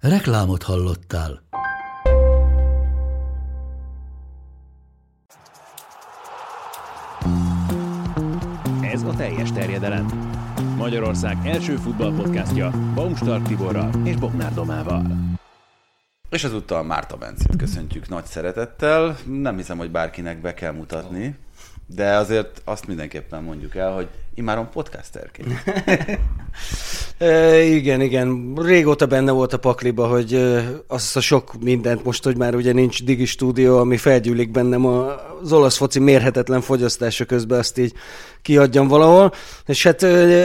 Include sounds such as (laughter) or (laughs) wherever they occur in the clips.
Reklámot hallottál. Ez a teljes terjedelem. Magyarország első futballpodcastja Baumstark Tiborral és Bognár Domával. És ezúttal Márta Bencét köszöntjük nagy szeretettel. Nem hiszem, hogy bárkinek be kell mutatni, de azért azt mindenképpen mondjuk el, hogy imáron podcasterként. (laughs) E, igen, igen. Régóta benne volt a pakliba, hogy azt a sok mindent most, hogy már ugye nincs digi stúdió, ami felgyűlik bennem az olasz foci mérhetetlen fogyasztása közben, azt így kiadjam valahol. És hát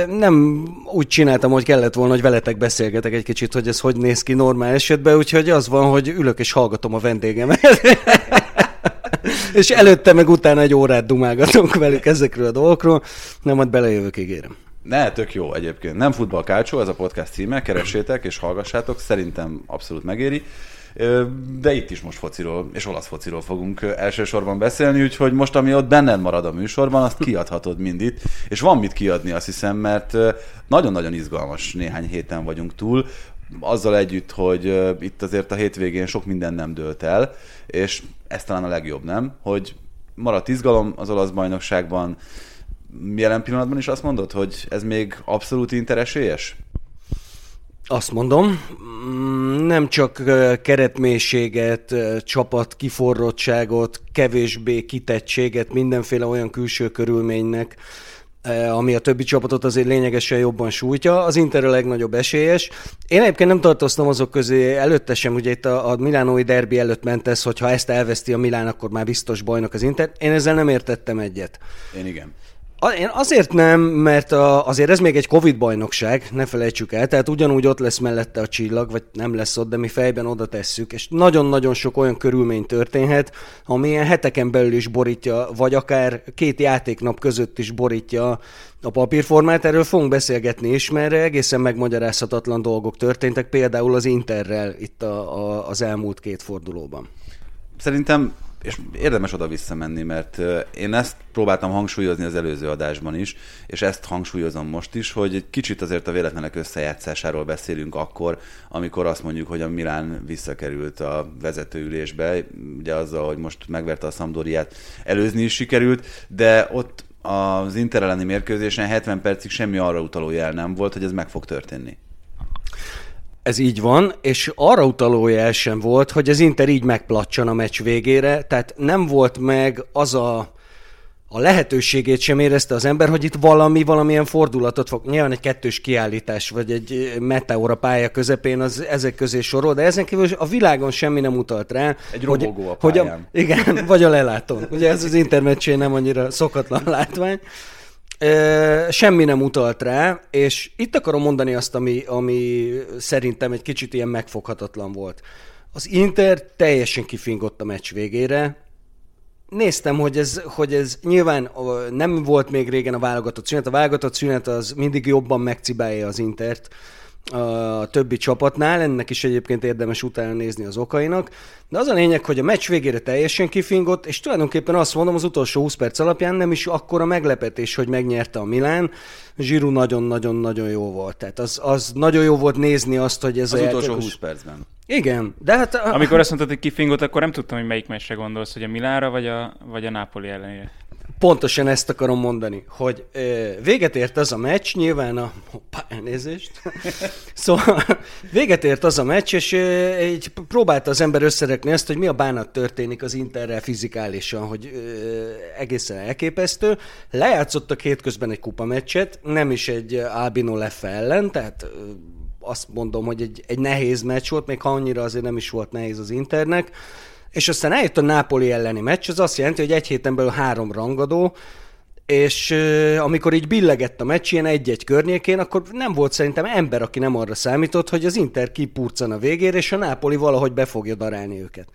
nem úgy csináltam, hogy kellett volna, hogy veletek beszélgetek egy kicsit, hogy ez hogy néz ki normál esetben, úgyhogy az van, hogy ülök és hallgatom a vendégemet. (laughs) és előtte meg utána egy órát dumálgatunk velük ezekről a dolgokról. Nem, majd belejövök, ígérem. Ne, tök jó egyébként. Nem Futball Kácsó, ez a podcast címe, keressétek és hallgassátok, szerintem abszolút megéri. De itt is most fociról és olasz fociról fogunk elsősorban beszélni, úgyhogy most, ami ott benned marad a műsorban, azt kiadhatod mind itt. És van mit kiadni, azt hiszem, mert nagyon-nagyon izgalmas néhány héten vagyunk túl azzal együtt, hogy itt azért a hétvégén sok minden nem dőlt el, és ez talán a legjobb, nem? Hogy maradt izgalom az olasz bajnokságban, jelen pillanatban is azt mondod, hogy ez még abszolút interesélyes? Azt mondom, nem csak keretmélységet, csapat kiforrottságot, kevésbé kitettséget, mindenféle olyan külső körülménynek, ami a többi csapatot azért lényegesen jobban sújtja. Az Inter a legnagyobb esélyes. Én egyébként nem tartoztam azok közé előtte sem, ugye itt a, a Milánói derbi előtt ment ez, hogy ha ezt elveszti a Milán, akkor már biztos bajnok az Inter. Én ezzel nem értettem egyet. Én igen. Én azért nem, mert a, azért ez még egy Covid bajnokság, ne felejtsük el, tehát ugyanúgy ott lesz mellette a csillag, vagy nem lesz ott, de mi fejben oda tesszük, és nagyon-nagyon sok olyan körülmény történhet, ami ilyen heteken belül is borítja, vagy akár két játéknap között is borítja a papírformát, erről fogunk beszélgetni is, mert egészen megmagyarázhatatlan dolgok történtek, például az Interrel itt a, a, az elmúlt két fordulóban. Szerintem és érdemes oda visszamenni, mert én ezt próbáltam hangsúlyozni az előző adásban is, és ezt hangsúlyozom most is, hogy egy kicsit azért a véletlenek összejátszásáról beszélünk akkor, amikor azt mondjuk, hogy a Milán visszakerült a vezetőülésbe, ugye azzal, hogy most megverte a Sampdoriát, előzni is sikerült, de ott az Inter elleni mérkőzésen 70 percig semmi arra utaló jel nem volt, hogy ez meg fog történni. Ez így van, és arra utaló jel sem volt, hogy az Inter így megplacsan a meccs végére, tehát nem volt meg az a, a lehetőségét sem érezte az ember, hogy itt valami, valamilyen fordulatot fog. Nyilván egy kettős kiállítás, vagy egy meteor a pálya közepén, az ezek közé sorol, de ezen kívül a világon semmi nem utalt rá. Egy hogy, a hogy a, Igen, vagy a lelátón. Ugye ez az internetcsén nem annyira szokatlan (laughs) látvány semmi nem utalt rá, és itt akarom mondani azt, ami, ami szerintem egy kicsit ilyen megfoghatatlan volt. Az Inter teljesen kifingott a meccs végére. Néztem, hogy ez, hogy ez nyilván nem volt még régen a válogatott szünet. A válogatott szünet az mindig jobban megcibálja az Intert, a többi csapatnál, ennek is egyébként érdemes utána nézni az okainak, de az a lényeg, hogy a meccs végére teljesen kifingott, és tulajdonképpen azt mondom, az utolsó 20 perc alapján nem is akkora meglepetés, hogy megnyerte a Milán. Zsiru nagyon-nagyon-nagyon jó volt. Tehát az, az nagyon jó volt nézni azt, hogy ez az a utolsó játékos... 20 percben. Igen, de hát... A... Amikor azt mondtad, hogy kifingott, akkor nem tudtam, hogy melyik meccsre gondolsz, hogy a Milánra vagy a, vagy a Napoli ellenére. Pontosan ezt akarom mondani, hogy véget ért az a meccs, nyilván a... Hoppá, elnézést. (laughs) szóval véget ért az a meccs, és így próbálta az ember összerekni ezt, hogy mi a bánat történik az Interrel fizikálisan, hogy egészen elképesztő. Lejátszottak hétközben egy kupameccset, nem is egy Albino Leffe ellen, tehát azt mondom, hogy egy, egy nehéz meccs volt, még ha annyira azért nem is volt nehéz az Internek és aztán eljött a Nápoli elleni meccs, az azt jelenti, hogy egy héten belül három rangadó, és amikor így billegett a meccs ilyen egy-egy környékén, akkor nem volt szerintem ember, aki nem arra számított, hogy az Inter kipurcan a végére, és a Nápoli valahogy be fogja darálni őket.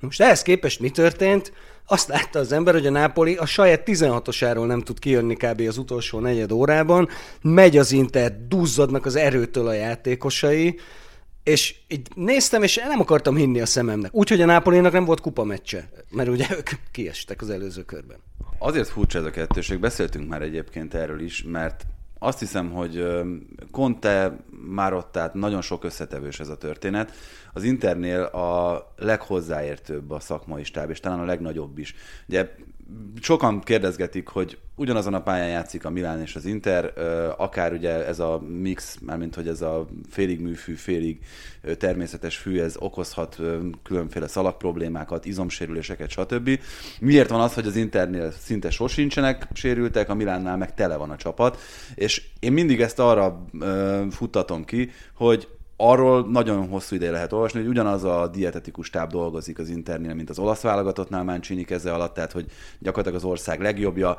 Most ehhez képest mi történt? Azt látta az ember, hogy a Nápoli a saját 16-osáról nem tud kijönni kb. az utolsó negyed órában, megy az Inter, duzzadnak az erőtől a játékosai, és így néztem, és nem akartam hinni a szememnek. Úgyhogy a Nápolénak nem volt kupa meccse, mert ugye ők kiestek az előző körben. Azért furcsa ez a kettőség, beszéltünk már egyébként erről is, mert azt hiszem, hogy Conte már ott, tehát nagyon sok összetevős ez a történet. Az Internél a leghozzáértőbb a szakmai stáb, és talán a legnagyobb is. Ugye sokan kérdezgetik, hogy ugyanazon a pályán játszik a Milán és az Inter, akár ugye ez a mix, mármint hogy ez a félig műfű, félig természetes fű, ez okozhat különféle szalag problémákat, izomsérüléseket, stb. Miért van az, hogy az Internél szinte sosincsenek sérültek, a Milánnál meg tele van a csapat, és én mindig ezt arra futtatom ki, hogy arról nagyon hosszú ideje lehet olvasni, hogy ugyanaz a dietetikus táb dolgozik az internél, mint az olasz válogatottnál Mancini keze alatt, tehát hogy gyakorlatilag az ország legjobbja,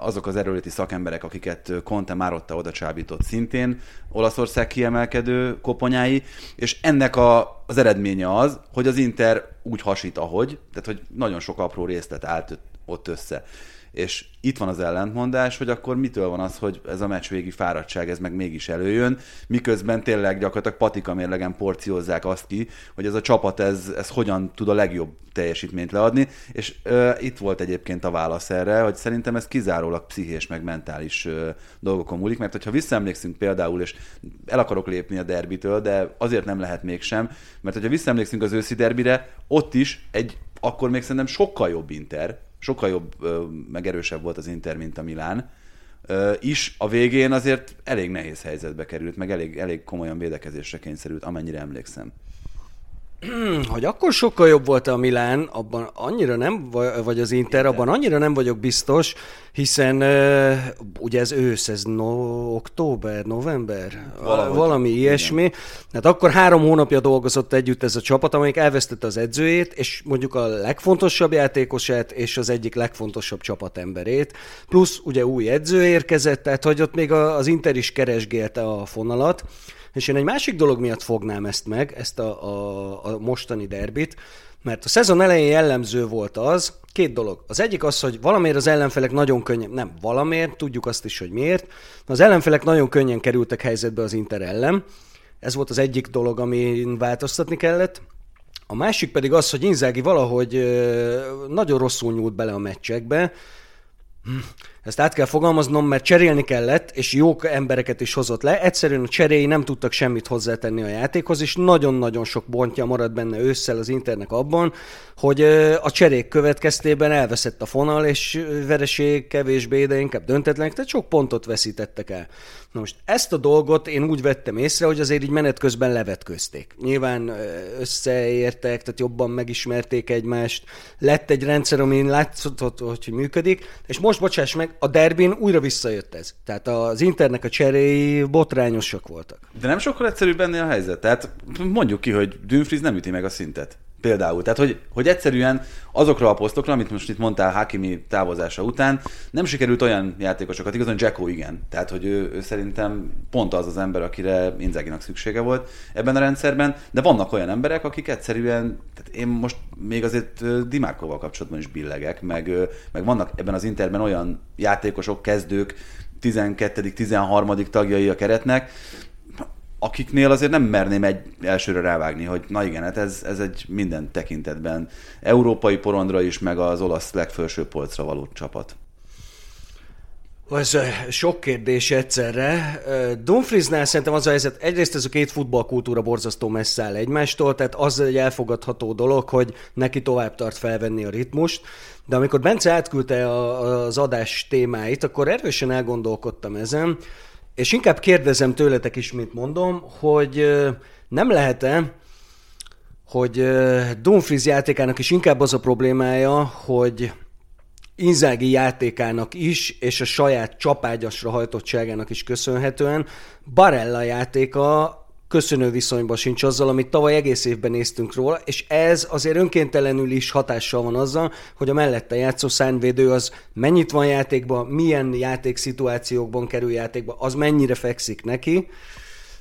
azok az erőléti szakemberek, akiket Conte már ott oda csábított szintén, Olaszország kiemelkedő koponyái, és ennek a, az eredménye az, hogy az Inter úgy hasít, ahogy, tehát hogy nagyon sok apró részlet állt ott össze és itt van az ellentmondás, hogy akkor mitől van az, hogy ez a meccs végi fáradtság, ez meg mégis előjön, miközben tényleg gyakorlatilag patika mérlegen porciózzák azt ki, hogy ez a csapat ez, ez hogyan tud a legjobb teljesítményt leadni, és ö, itt volt egyébként a válasz erre, hogy szerintem ez kizárólag pszichés meg mentális ö, dolgokon múlik, mert hogyha visszaemlékszünk például, és el akarok lépni a derbitől, de azért nem lehet mégsem, mert hogyha visszaemlékszünk az őszi derbire, ott is egy akkor még szerintem sokkal jobb Inter, sokkal jobb, meg erősebb volt az Inter, mint a Milán, is a végén azért elég nehéz helyzetbe került, meg elég, elég komolyan védekezésre kényszerült, amennyire emlékszem. (clears throat) hogy akkor sokkal jobb volt a Milán, abban annyira nem, vagy az Inter, abban annyira nem vagyok biztos, hiszen ugye ez ősz, ez no, október, november, Valahogy, valami ilyesmi. Igen. Hát akkor három hónapja dolgozott együtt ez a csapat, amelyik elvesztette az edzőjét, és mondjuk a legfontosabb játékosát, és az egyik legfontosabb csapatemberét. Plusz ugye új edző érkezett, tehát hogy ott még az Inter is keresgélte a fonalat. És én egy másik dolog miatt fognám ezt meg, ezt a, a, a mostani derbit, mert a szezon elején jellemző volt az, két dolog. Az egyik az, hogy valamiért az ellenfelek nagyon könnyen, nem valamiért, tudjuk azt is, hogy miért, az ellenfelek nagyon könnyen kerültek helyzetbe az Inter ellen. Ez volt az egyik dolog, amin változtatni kellett. A másik pedig az, hogy Inzági valahogy nagyon rosszul nyúlt bele a meccsekbe, ezt át kell fogalmaznom, mert cserélni kellett, és jó embereket is hozott le. Egyszerűen a cseréi nem tudtak semmit hozzátenni a játékhoz, és nagyon-nagyon sok bontja maradt benne ősszel az Internek abban, hogy a cserék következtében elveszett a fonal, és vereség kevésbé, de inkább döntetlenek, tehát sok pontot veszítettek el. Na most ezt a dolgot én úgy vettem észre, hogy azért így menet közben levetközték. Nyilván összeértek, tehát jobban megismerték egymást, lett egy rendszer, amin látszott, hogy működik, és most bocsáss meg, a derbin újra visszajött ez. Tehát az Internek a cseréi botrányosak voltak. De nem sokkal egyszerűbb ennél a helyzet. Tehát mondjuk ki, hogy Dünfriz nem üti meg a szintet. Például. Tehát, hogy, hogy egyszerűen azokra a posztokra, amit most itt mondtál Hakimi távozása után, nem sikerült olyan játékosokat, igazán Jacko igen. Tehát, hogy ő, ő szerintem pont az az ember, akire Inzaginak szüksége volt ebben a rendszerben, de vannak olyan emberek, akik egyszerűen, tehát én most még azért Dimárkóval kapcsolatban is billegek, meg, meg vannak ebben az Interben olyan játékosok, kezdők, 12., 13. tagjai a keretnek, akiknél azért nem merném egy elsőre rávágni, hogy na igen, hát ez, ez egy minden tekintetben európai porondra is, meg az olasz legfelső polcra való csapat. Ez sok kérdés egyszerre. Dumfriesnál szerintem az a helyzet, egyrészt ez a két futballkultúra borzasztó messze áll egymástól, tehát az egy elfogadható dolog, hogy neki tovább tart felvenni a ritmust, de amikor Bence átküldte az adás témáit, akkor erősen elgondolkodtam ezen, és inkább kérdezem tőletek is, mint mondom, hogy nem lehet-e, hogy Dumfries játékának is inkább az a problémája, hogy Inzági játékának is, és a saját csapágyasra hajtottságának is köszönhetően Barella játéka köszönő viszonyban sincs azzal, amit tavaly egész évben néztünk róla, és ez azért önkéntelenül is hatással van azzal, hogy a mellette játszó szárnyvédő az mennyit van játékban, milyen játékszituációkban kerül játékba, az mennyire fekszik neki,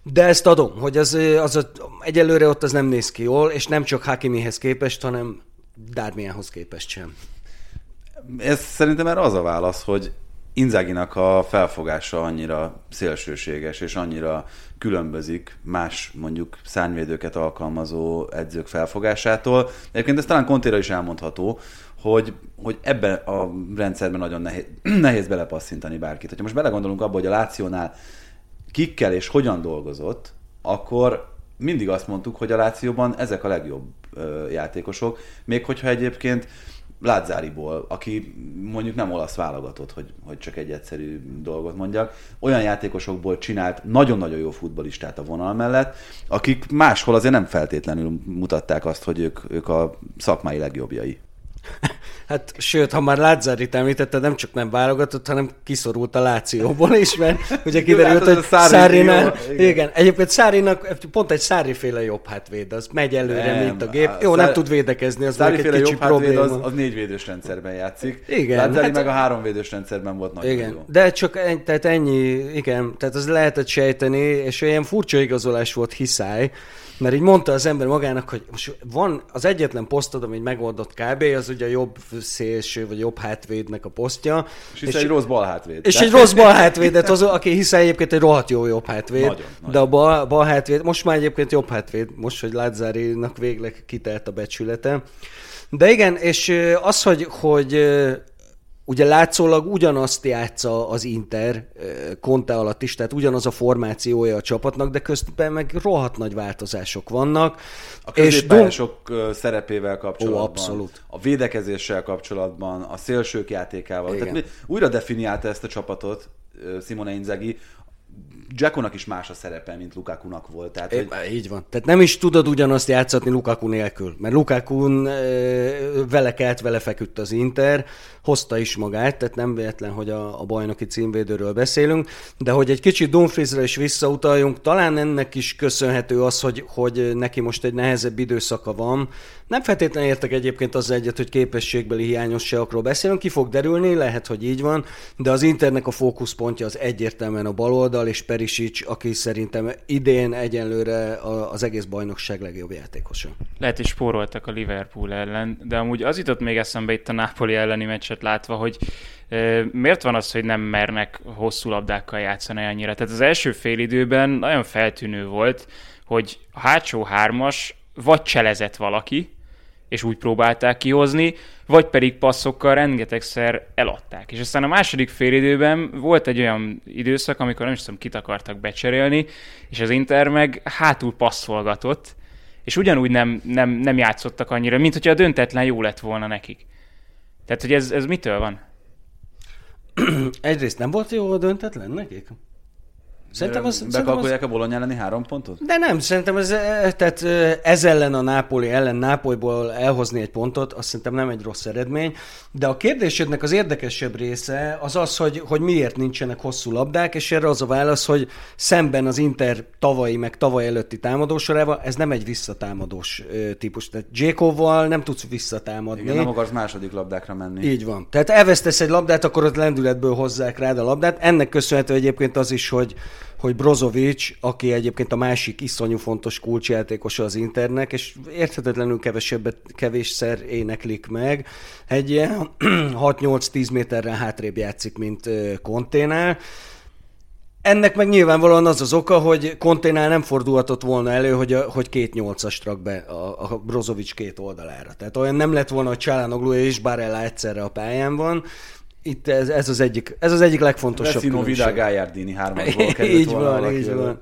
de ezt adom, hogy az, az a, egyelőre ott az nem néz ki jól, és nem csak Hakimihez képest, hanem Darmianhoz képest sem. Ez szerintem erre az a válasz, hogy Inzáginak a felfogása annyira szélsőséges, és annyira különbözik más mondjuk szárnyvédőket alkalmazó edzők felfogásától. Egyébként ez talán Kontéra is elmondható, hogy, hogy ebben a rendszerben nagyon nehéz, (clears throat) nehéz belepasszintani bárkit. Ha most belegondolunk abba, hogy a Lációnál kikkel és hogyan dolgozott, akkor mindig azt mondtuk, hogy a Lációban ezek a legjobb játékosok, még hogyha egyébként Lázáriból, aki mondjuk nem olasz válogatott, hogy, hogy csak egy egyszerű dolgot mondjak, olyan játékosokból csinált nagyon-nagyon jó futbolistát a vonal mellett, akik máshol azért nem feltétlenül mutatták azt, hogy ők, ők a szakmai legjobbjai. (laughs) Hát sőt, ha már Lázárit említette, nem csak nem válogatott, hanem kiszorult a Lációból is, mert ugye kiderült, hogy Szárinál, igen. igen. Egyébként Szárinak pont egy Szári-féle jobb hátvéd, az megy előre, Nem, mint a gép. Jó, nem Szár- tud védekezni, az egy kicsi jobb probléma. az, az négyvédős rendszerben játszik. Igen, Lázári hát- meg a háromvédős rendszerben volt nagyon Igen, jó. de csak ennyi, tehát ennyi, igen, tehát az lehetett sejteni, és olyan furcsa igazolás volt Hiszály, mert így mondta az ember magának, hogy most van az egyetlen posztod, amit megoldott kb, az ugye a jobb szélső, vagy jobb hátvédnek a posztja. És hisz egy rossz bal hátvéd. És egy rossz bal hátvédet hozol, aki hiszen egyébként egy rohadt jó jobb hátvéd. Nagyon, nagyon. De a bal, bal hátvéd, most már egyébként jobb hátvéd, most, hogy Lázárinak végleg kitelt a becsülete. De igen, és az, hogy, hogy ugye látszólag ugyanazt játsza az Inter ö, Conte alatt is, tehát ugyanaz a formációja a csapatnak, de közben meg rohadt nagy változások vannak. A középpályások ö, szerepével kapcsolatban, Ó, abszolút. a védekezéssel kapcsolatban, a szélsők játékával. Igen. Tehát újra definiálta ezt a csapatot ö, Simone Inzaghi. Jackonak is más a szerepe, mint Lukakunak volt. Tehát, hogy É, Így van. Tehát nem is tudod ugyanazt játszatni Lukaku nélkül, mert Lukaku vele kelt, vele feküdt az Inter, hozta is magát, tehát nem véletlen, hogy a, a bajnoki címvédőről beszélünk, de hogy egy kicsit Dumfriesre is visszautaljunk, talán ennek is köszönhető az, hogy, hogy neki most egy nehezebb időszaka van. Nem feltétlenül értek egyébként az egyet, hogy képességbeli hiányosságokról beszélünk, ki fog derülni, lehet, hogy így van, de az Internek a fókuszpontja az egyértelműen a baloldal, és Perisic, aki szerintem idén egyenlőre az egész bajnokság legjobb játékosa. Lehet, is spóroltak a Liverpool ellen, de amúgy az jutott még eszembe itt a Napoli elleni meccset látva, hogy miért van az, hogy nem mernek hosszú labdákkal játszani annyira. Tehát az első fél időben nagyon feltűnő volt, hogy a hátsó hármas vagy cselezett valaki, és úgy próbálták kihozni, vagy pedig passzokkal rengetegszer eladták. És aztán a második félidőben volt egy olyan időszak, amikor nem is tudom, kit akartak becserélni, és az Inter meg hátul passzolgatott, és ugyanúgy nem, nem, nem játszottak annyira, mint hogyha a döntetlen jó lett volna nekik. Tehát, hogy ez, ez mitől van? Egyrészt nem volt jó a döntetlen nekik? Szerintem az, szerintem az, bekalkulják a Bologna elleni három pontot? De nem, szerintem ez, eh, tehát eh, ez ellen a Nápoli ellen Nápolyból elhozni egy pontot, azt szerintem nem egy rossz eredmény. De a kérdésednek az érdekesebb része az az, hogy, hogy miért nincsenek hosszú labdák, és erre az a válasz, hogy szemben az Inter tavalyi, meg tavaly előtti támadósorával, ez nem egy visszatámadós típus. Tehát Jakovval nem tudsz visszatámadni. Igen, nem akarsz második labdákra menni. Így van. Tehát elvesztesz egy labdát, akkor ott lendületből hozzák rád a labdát. Ennek köszönhető egyébként az is, hogy, hogy Brozovic, aki egyébként a másik iszonyú fontos kulcsjátékosa az Internek, és érthetetlenül kevesebbet, kevésszer éneklik meg, egy ilyen (clears throat) 6-8-10 méterrel hátrébb játszik, mint Konténál. Ennek meg nyilvánvalóan az az oka, hogy Konténál nem fordulhatott volna elő, hogy, a, hogy két nyolcas rak be a, a Brozovic két oldalára. Tehát olyan nem lett volna, hogy Csalánoglu és Barella egyszerre a pályán van. Itt ez, ez, az, egyik, ez az egyik legfontosabb Veszino Vidal. Gájárdini hármasból (laughs) került Így van, így elő. van.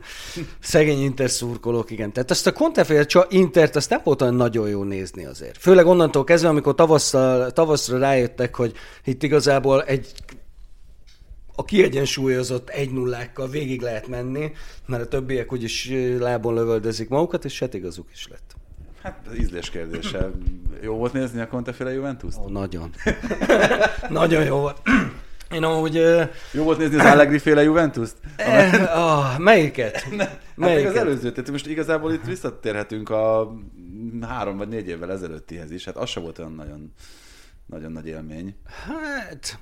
Szegény Inter szurkolók, igen. Tehát azt a Contefél csa Intert, azt nem volt olyan nagyon jó nézni azért. Főleg onnantól kezdve, amikor tavasszal, tavaszra rájöttek, hogy itt igazából egy a kiegyensúlyozott egy nullákkal végig lehet menni, mert a többiek úgyis lábon lövöldözik magukat, és hát igazuk is lett. Hát ízlés kérdése. Jó volt nézni a Conteféle Juventus? Ó, nagyon. (laughs) nagyon jó volt. Én amúgy... Jó volt nézni az Allegri féle Juventus-t? (laughs) eh, ah, melyiket? Hát Melyiket? még az előző, tehát most igazából itt visszatérhetünk a három vagy négy évvel ezelőttihez is, hát az se volt olyan nagyon, nagyon nagy élmény. Hát,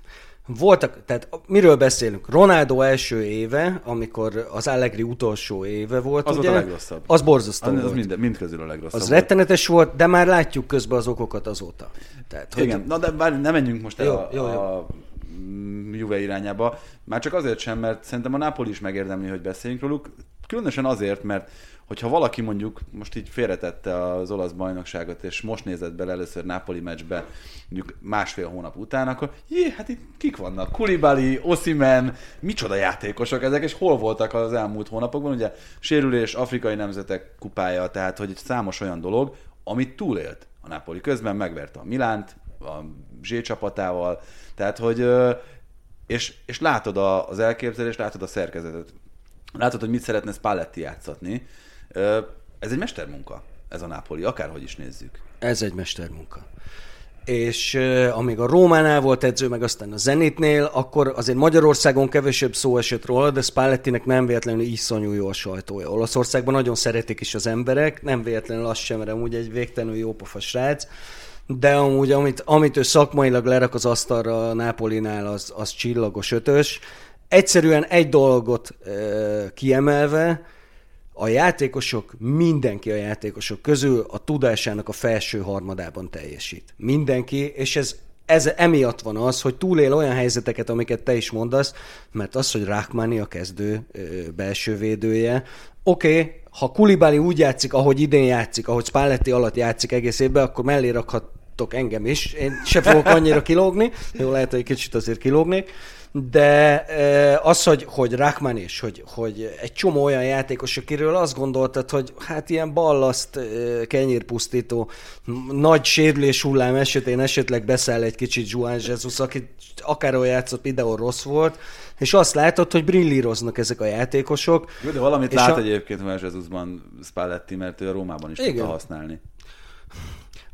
voltak, tehát miről beszélünk? Ronaldo első éve, amikor az Allegri utolsó éve volt, Az ugye? volt a legrosszabb. Az borzasztó Az, az volt. mind, mind közül a legrosszabb Az volt. rettenetes volt, de már látjuk közben az okokat azóta. Tehát, hogy Igen, na de bár nem menjünk most el Jó, a, jó, jó. a mm, Juve irányába. Már csak azért sem, mert szerintem a Napoli is megérdemli, hogy beszéljünk róluk. Különösen azért, mert hogyha valaki mondjuk most így félretette az olasz bajnokságot, és most nézett bele először Napoli meccsbe, mondjuk másfél hónap után, akkor jé, hát itt kik vannak? Kulibali, Osimen, micsoda játékosok ezek, és hol voltak az elmúlt hónapokban? Ugye sérülés, afrikai nemzetek kupája, tehát hogy számos olyan dolog, amit túlélt a Napoli. Közben megverte a Milánt, a Z csapatával, tehát hogy és, és látod az elképzelést, látod a szerkezetet, látod, hogy mit szeretne Spalletti játszatni. Ö, Ez egy mestermunka, ez a Napoli, akárhogy is nézzük. Ez egy mestermunka. És amíg a Rómánál volt edző, meg aztán a Zenitnél, akkor azért Magyarországon kevesebb szó esett róla, de Spallettinek nem véletlenül iszonyú jó a sajtója. Olaszországban nagyon szeretik is az emberek, nem véletlenül az sem, mert amúgy egy végtelenül jópofa srác, de amúgy amit, amit ő szakmailag lerak az asztalra a Nápolinál, az, az csillagos ötös. Egyszerűen egy dolgot uh, kiemelve, a játékosok, mindenki a játékosok közül a tudásának a felső harmadában teljesít. Mindenki, és ez, ez emiatt van az, hogy túlél olyan helyzeteket, amiket te is mondasz, mert az, hogy Rahmani a kezdő ö, belső védője, oké, okay, ha Kulibáli úgy játszik, ahogy idén játszik, ahogy Spalletti alatt játszik egész évben, akkor mellé rakhattok engem is. Én se fogok annyira kilógni, jó, lehet, hogy egy kicsit azért kilógnék, de eh, az, hogy, hogy Rahman is, hogy, hogy egy csomó olyan játékos, akiről azt gondoltad, hogy hát ilyen ballaszt, eh, kenyérpusztító, nagy sérülés hullám esetén esetleg beszáll egy kicsit Juan Jesus, aki akárhol játszott, videó rossz volt, és azt látod, hogy brillíroznak ezek a játékosok. Jó, de valamit lát a- egyébként Juan Jesusban Spalletti, mert ő a Rómában is Igen. tudta használni.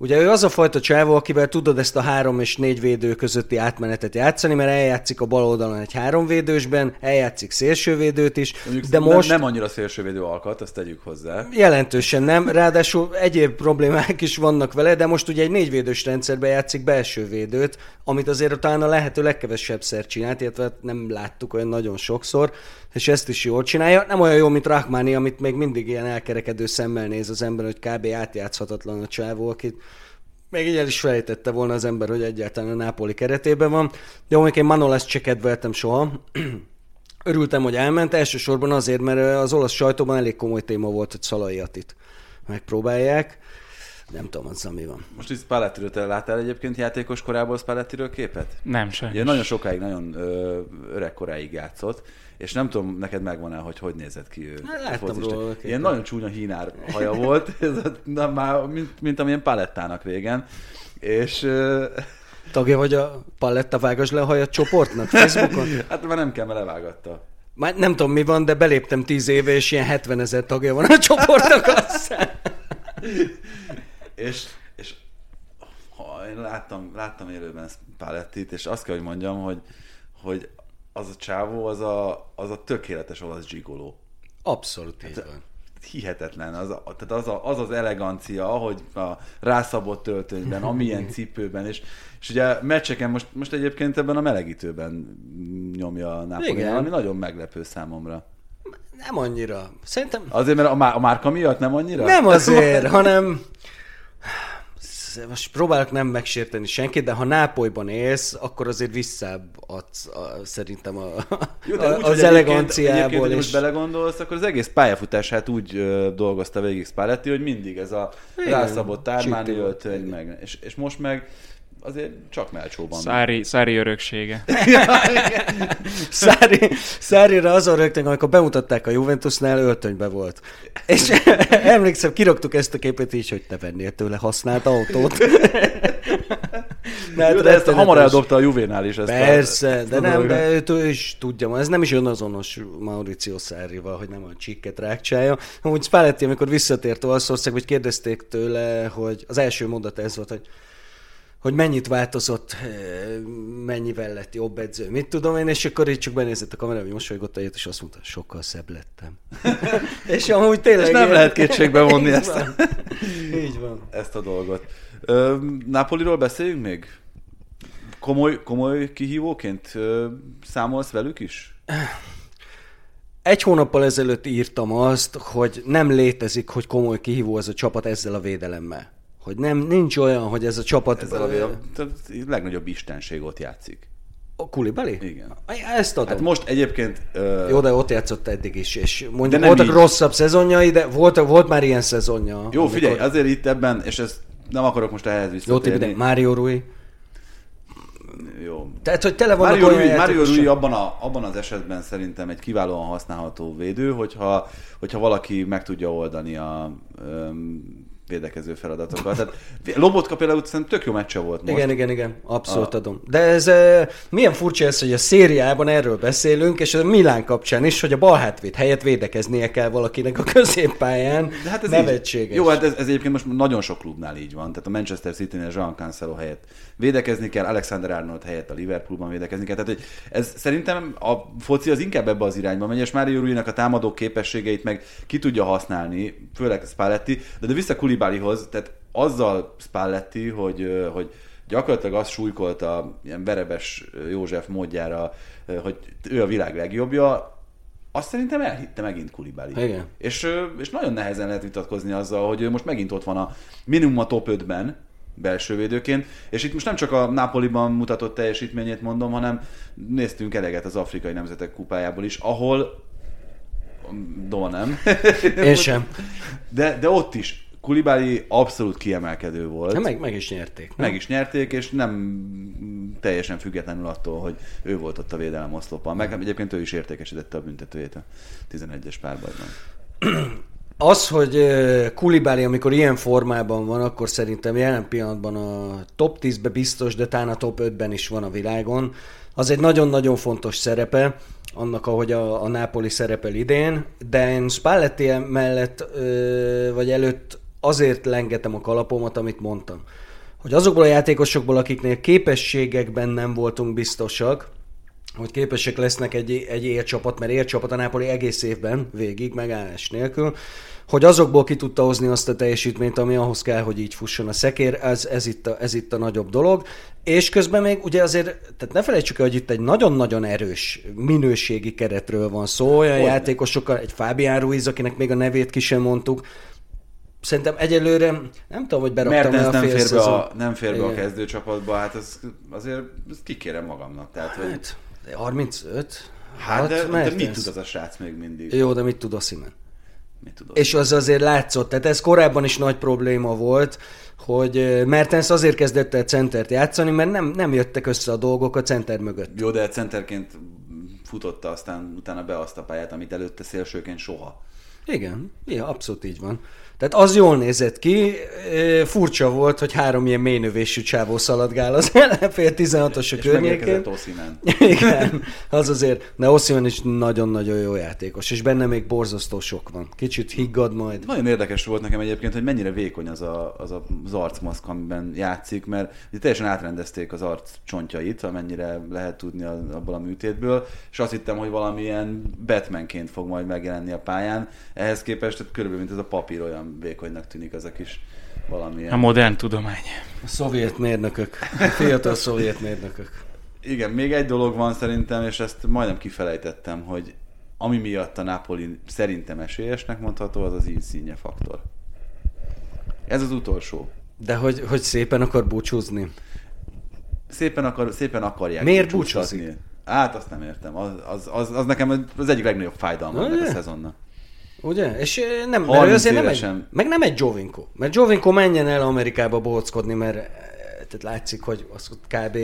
Ugye ő az a fajta csávó, akivel tudod ezt a három és négy védő közötti átmenetet játszani, mert eljátszik a bal oldalon egy háromvédősben, eljátszik szélsővédőt is, Mondjuk de most nem annyira szélsővédő alkat, azt tegyük hozzá. jelentősen nem, ráadásul egyéb problémák is vannak vele, de most ugye egy négyvédős rendszerben játszik belső védőt, amit azért talán a lehető legkevesebb szer csinált, illetve nem láttuk olyan nagyon sokszor, és ezt is jól csinálja. Nem olyan jó, mint Rahmani, amit még mindig ilyen elkerekedő szemmel néz az ember, hogy kb. átjátszhatatlan a csávó, akit még így el is felejtette volna az ember, hogy egyáltalán a Nápoli keretében van. De mondjuk én Manolást se kedveltem soha. (clears throat) Örültem, hogy elment, elsősorban azért, mert az olasz sajtóban elég komoly téma volt, hogy Szalai Attit megpróbálják. Nem tudom, az mi van. Most is Spallettiről te láttál egyébként játékos korából Spallettiről képet? Nem sajnos. Ugye nagyon sokáig, nagyon ö, öreg koráig játszott, és nem tudom, neked megvan-e, hogy hogy nézett ki ő. Hát láttam róla. Ilyen nagyon csúnya hínár haja volt, (laughs) ez a, na, már, mint, mint amilyen palettának régen. És Tagja vagy a Paletta Vágasd le a hajat csoportnak Facebookon? (laughs) hát már nem kell, mert levágatta. Már nem tudom mi van, de beléptem tíz éve, és ilyen 70 ezer tagja van a csoportnak. Aztán. (laughs) És, és ha én láttam, láttam élőben Palettit, és azt kell, hogy mondjam, hogy, hogy az a csávó, az a, az a tökéletes olasz gigoló. Abszolút így van. hihetetlen. Az, a, tehát az, a, az az elegancia, ahogy a rászabott töltőnyben, amilyen (laughs) cipőben, és, és ugye meccseken most, most egyébként ebben a melegítőben nyomja a Napoli, ami nagyon meglepő számomra. Nem annyira. Szerintem Azért, mert a, má- a márka miatt nem annyira? nem azért, hanem most próbálok nem megsérteni senkit, de ha Nápolyban élsz, akkor azért visszább adsz a, szerintem a, Jó, a, de úgy, hogy az eleganciából. Egyébként, és... most belegondolsz, akkor az egész pályafutását úgy ö, dolgozta végig Spalletti, hogy mindig ez a Igen, rászabott csípő. öltöny, meg, és, és most meg azért csak melcsóban. Szári, Szári öröksége. (laughs) Szári, Szárira azon rögtön, amikor bemutatták a Juventusnál, öltönybe volt. És (laughs) emlékszem, kiraktuk ezt a képet így, hogy te vennél tőle használt autót. De hát Jó, de ezt hamar eldobta a Juvénál is. Ezt Persze, a, ezt de nem, de őt ő is tudja, ez nem is önazonos Mauricio Szárival, hogy nem a csikket rákcsálja. Amúgy Spalletti, amikor visszatért Olaszország, hogy kérdezték tőle, hogy az első mondat ez volt, hogy hogy mennyit változott, eh, mennyivel lett jobb edző, mit tudom én, és akkor így csak benézett a kamerám, hogy mosolygott egyet, és azt mondta, sokkal szebb lettem. (laughs) és amúgy tényleg... És nem ilyen- lehet kétségbe vonni ezt. van. Így van. ezt a dolgot. Ö, Napoliról beszéljünk még? Komoly, komoly kihívóként ö, számolsz velük is? Egy hónappal ezelőtt írtam azt, hogy nem létezik, hogy komoly kihívó ez a csapat ezzel a védelemmel. Hogy nem, nincs olyan, hogy ez a csapat... Ezzel a, a, a legnagyobb istenség ott játszik. A Kulibali? Igen. Ezt adom. Hát most egyébként... Ö, Jó, de ott játszott eddig is, és mondjuk voltak így. rosszabb szezonjai, de volt, volt már ilyen szezonja. jó, figyelj, azért itt ebben, és ez nem akarok most ehhez Jó, visszatérni. Tibi, de Mário Rui. jó. Tehát, hogy tele vannak olyan Rui, abban, a, abban az esetben szerintem egy kiválóan használható védő, hogyha, hogyha valaki meg tudja oldani a öm, védekező feladatokat. Tehát Lobotka például szerintem tök jó meccse volt most. Igen, igen, igen, abszolút A- adom. De ez milyen furcsa ez, hogy a szériában erről beszélünk, és a Milán kapcsán is, hogy a bal hátvéd helyett védekeznie kell valakinek a középpályán. De hát ez Nevetséges. Így, jó, hát ez, ez egyébként most nagyon sok klubnál így van. Tehát a Manchester City-nél Jean Cancelo helyett védekezni kell, Alexander Arnold helyett a Liverpoolban védekezni kell. Tehát hogy ez szerintem a foci az inkább ebbe az irányba megy, és Mário Rui-nak a támadó képességeit meg ki tudja használni, főleg Spalletti, de, de vissza Kulibálihoz, tehát azzal Spalletti, hogy, hogy gyakorlatilag azt súlykolta ilyen verebes József módjára, hogy ő a világ legjobbja, azt szerintem elhitte megint Kulibáli. Igen. És, és nagyon nehezen lehet vitatkozni azzal, hogy ő most megint ott van a minimum a top 5-ben, belső védőként, és itt most nem csak a Napoliban mutatott teljesítményét mondom, hanem néztünk eleget az afrikai nemzetek kupájából is, ahol Doha nem. (laughs) Én sem. De, de ott is Kulibáli abszolút kiemelkedő volt. De meg, meg is nyerték. nem? Meg is nyerték, és nem teljesen függetlenül attól, hogy ő volt ott a védelem oszlopon. Meg egyébként ő is értékesítette a büntetőjét a 11-es párbajban. (clears throat) Az, hogy Kulibáli, amikor ilyen formában van, akkor szerintem jelen pillanatban a top 10-ben biztos, de talán a top 5-ben is van a világon. Az egy nagyon-nagyon fontos szerepe, annak, ahogy a, a Napoli szerepel idén, de én Spalletti mellett, vagy előtt azért lengetem a kalapomat, amit mondtam. Hogy azokból a játékosokból, akiknél képességekben nem voltunk biztosak, hogy képesek lesznek egy, egy élcsapat, mert élcsapat a Nápoli egész évben, végig, megállás nélkül, hogy azokból ki tudta hozni azt a teljesítményt, ami ahhoz kell, hogy így fusson a szekér, ez, ez, itt, a, ez itt a nagyobb dolog. És közben még ugye azért, tehát ne felejtsük el, hogy itt egy nagyon-nagyon erős minőségi keretről van szó, olyan Hogyne. játékosokkal, egy Fabián Ruiz, akinek még a nevét ki sem mondtuk, Szerintem egyelőre, nem tudom, hogy beraktam Mert ez a nem fél fér be a, nem fér be a Igen. kezdőcsapatba, hát ez, azért ezt kikérem magamnak. Tehát, hogy, Hát, de 35? hát de, de Mertens. mit tud az a srác még mindig? Jó, de mit tud Osimhen? Mit tudod? És az azért látszott, tehát ez korábban is nagy probléma volt, hogy Mertens azért kezdett el centert játszani, mert nem, nem jöttek össze a dolgok a center mögött. Jó, de centerként futotta, aztán utána be azt a pályát, amit előtte szélsőként soha. Igen, ja, abszolút így van. Tehát az jól nézett ki, furcsa volt, hogy három ilyen mélynövésű csávó szaladgál az ellenfél 16-os a És környékén. (laughs) Igen, az azért, de Osimhen is nagyon-nagyon jó játékos, és benne még borzasztó sok van. Kicsit higgad majd. Nagyon érdekes volt nekem egyébként, hogy mennyire vékony az a, az, a, az arcmaszk, amiben játszik, mert ugye teljesen átrendezték az arc csontjait, amennyire lehet tudni abból a műtétből, és azt hittem, hogy valamilyen Batmanként fog majd megjelenni a pályán. Ehhez képest tehát körülbelül, mint ez a papír olyan vékonynak tűnik az a kis valamilyen. A modern tudomány. A szovjet mérnökök, a fiatal szovjet mérnökök. Igen, még egy dolog van szerintem, és ezt majdnem kifelejtettem, hogy ami miatt a Napoli szerintem esélyesnek mondható, az az Insigne faktor. Ez az utolsó. De hogy, hogy szépen akar búcsúzni. Szépen, akar, szépen akarják Miért búcsúzik? Hát azt nem értem. Az, az, az, az nekem az egyik legnagyobb fájdalma ennek a szezonnak. Ugye? És nem, mert 30 ő azért nem egy, meg nem egy Jovinko. Mert Jovinko menjen el Amerikába bóckodni, mert eh, tehát látszik, hogy az ott kb.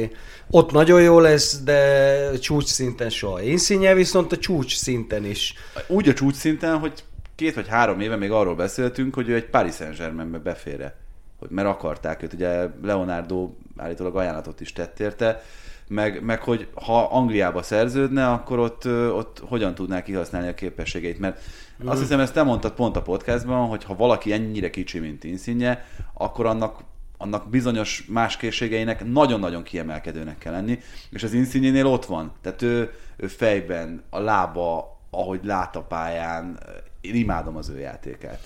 ott nagyon jó lesz, de csúcs szinten soha. Insigne viszont a csúcs szinten is. Úgy a csúcs szinten, hogy két vagy három éve még arról beszéltünk, hogy ő egy Paris Saint-Germainbe beférre. Hogy mert akarták őt, ugye Leonardo állítólag ajánlatot is tett érte, meg, meg hogy ha Angliába szerződne, akkor ott, ott hogyan tudná kihasználni a képességeit. Mert Mm. azt hiszem, ezt te mondtad pont a podcastban, hogy ha valaki ennyire kicsi, mint Insigne, akkor annak annak bizonyos más készségeinek nagyon-nagyon kiemelkedőnek kell lenni, és az Insignénél ott van. Tehát ő, ő fejben, a lába, ahogy lát a pályán, én imádom az ő játékát.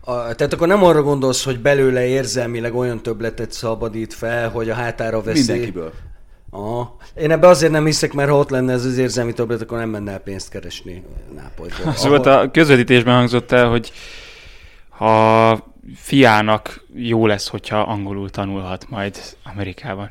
A, tehát akkor nem arra gondolsz, hogy belőle érzelmileg olyan többletet szabadít fel, hogy a hátára veszi... Mindenkiből. Aha. Én ebbe azért nem hiszek, mert ha ott lenne ez az érzelmi többlet, akkor nem menne el pénzt keresni Nápolyból. (laughs) Szóval a közvetítésben hangzott el, hogy ha fiának jó lesz, hogyha angolul tanulhat majd Amerikában.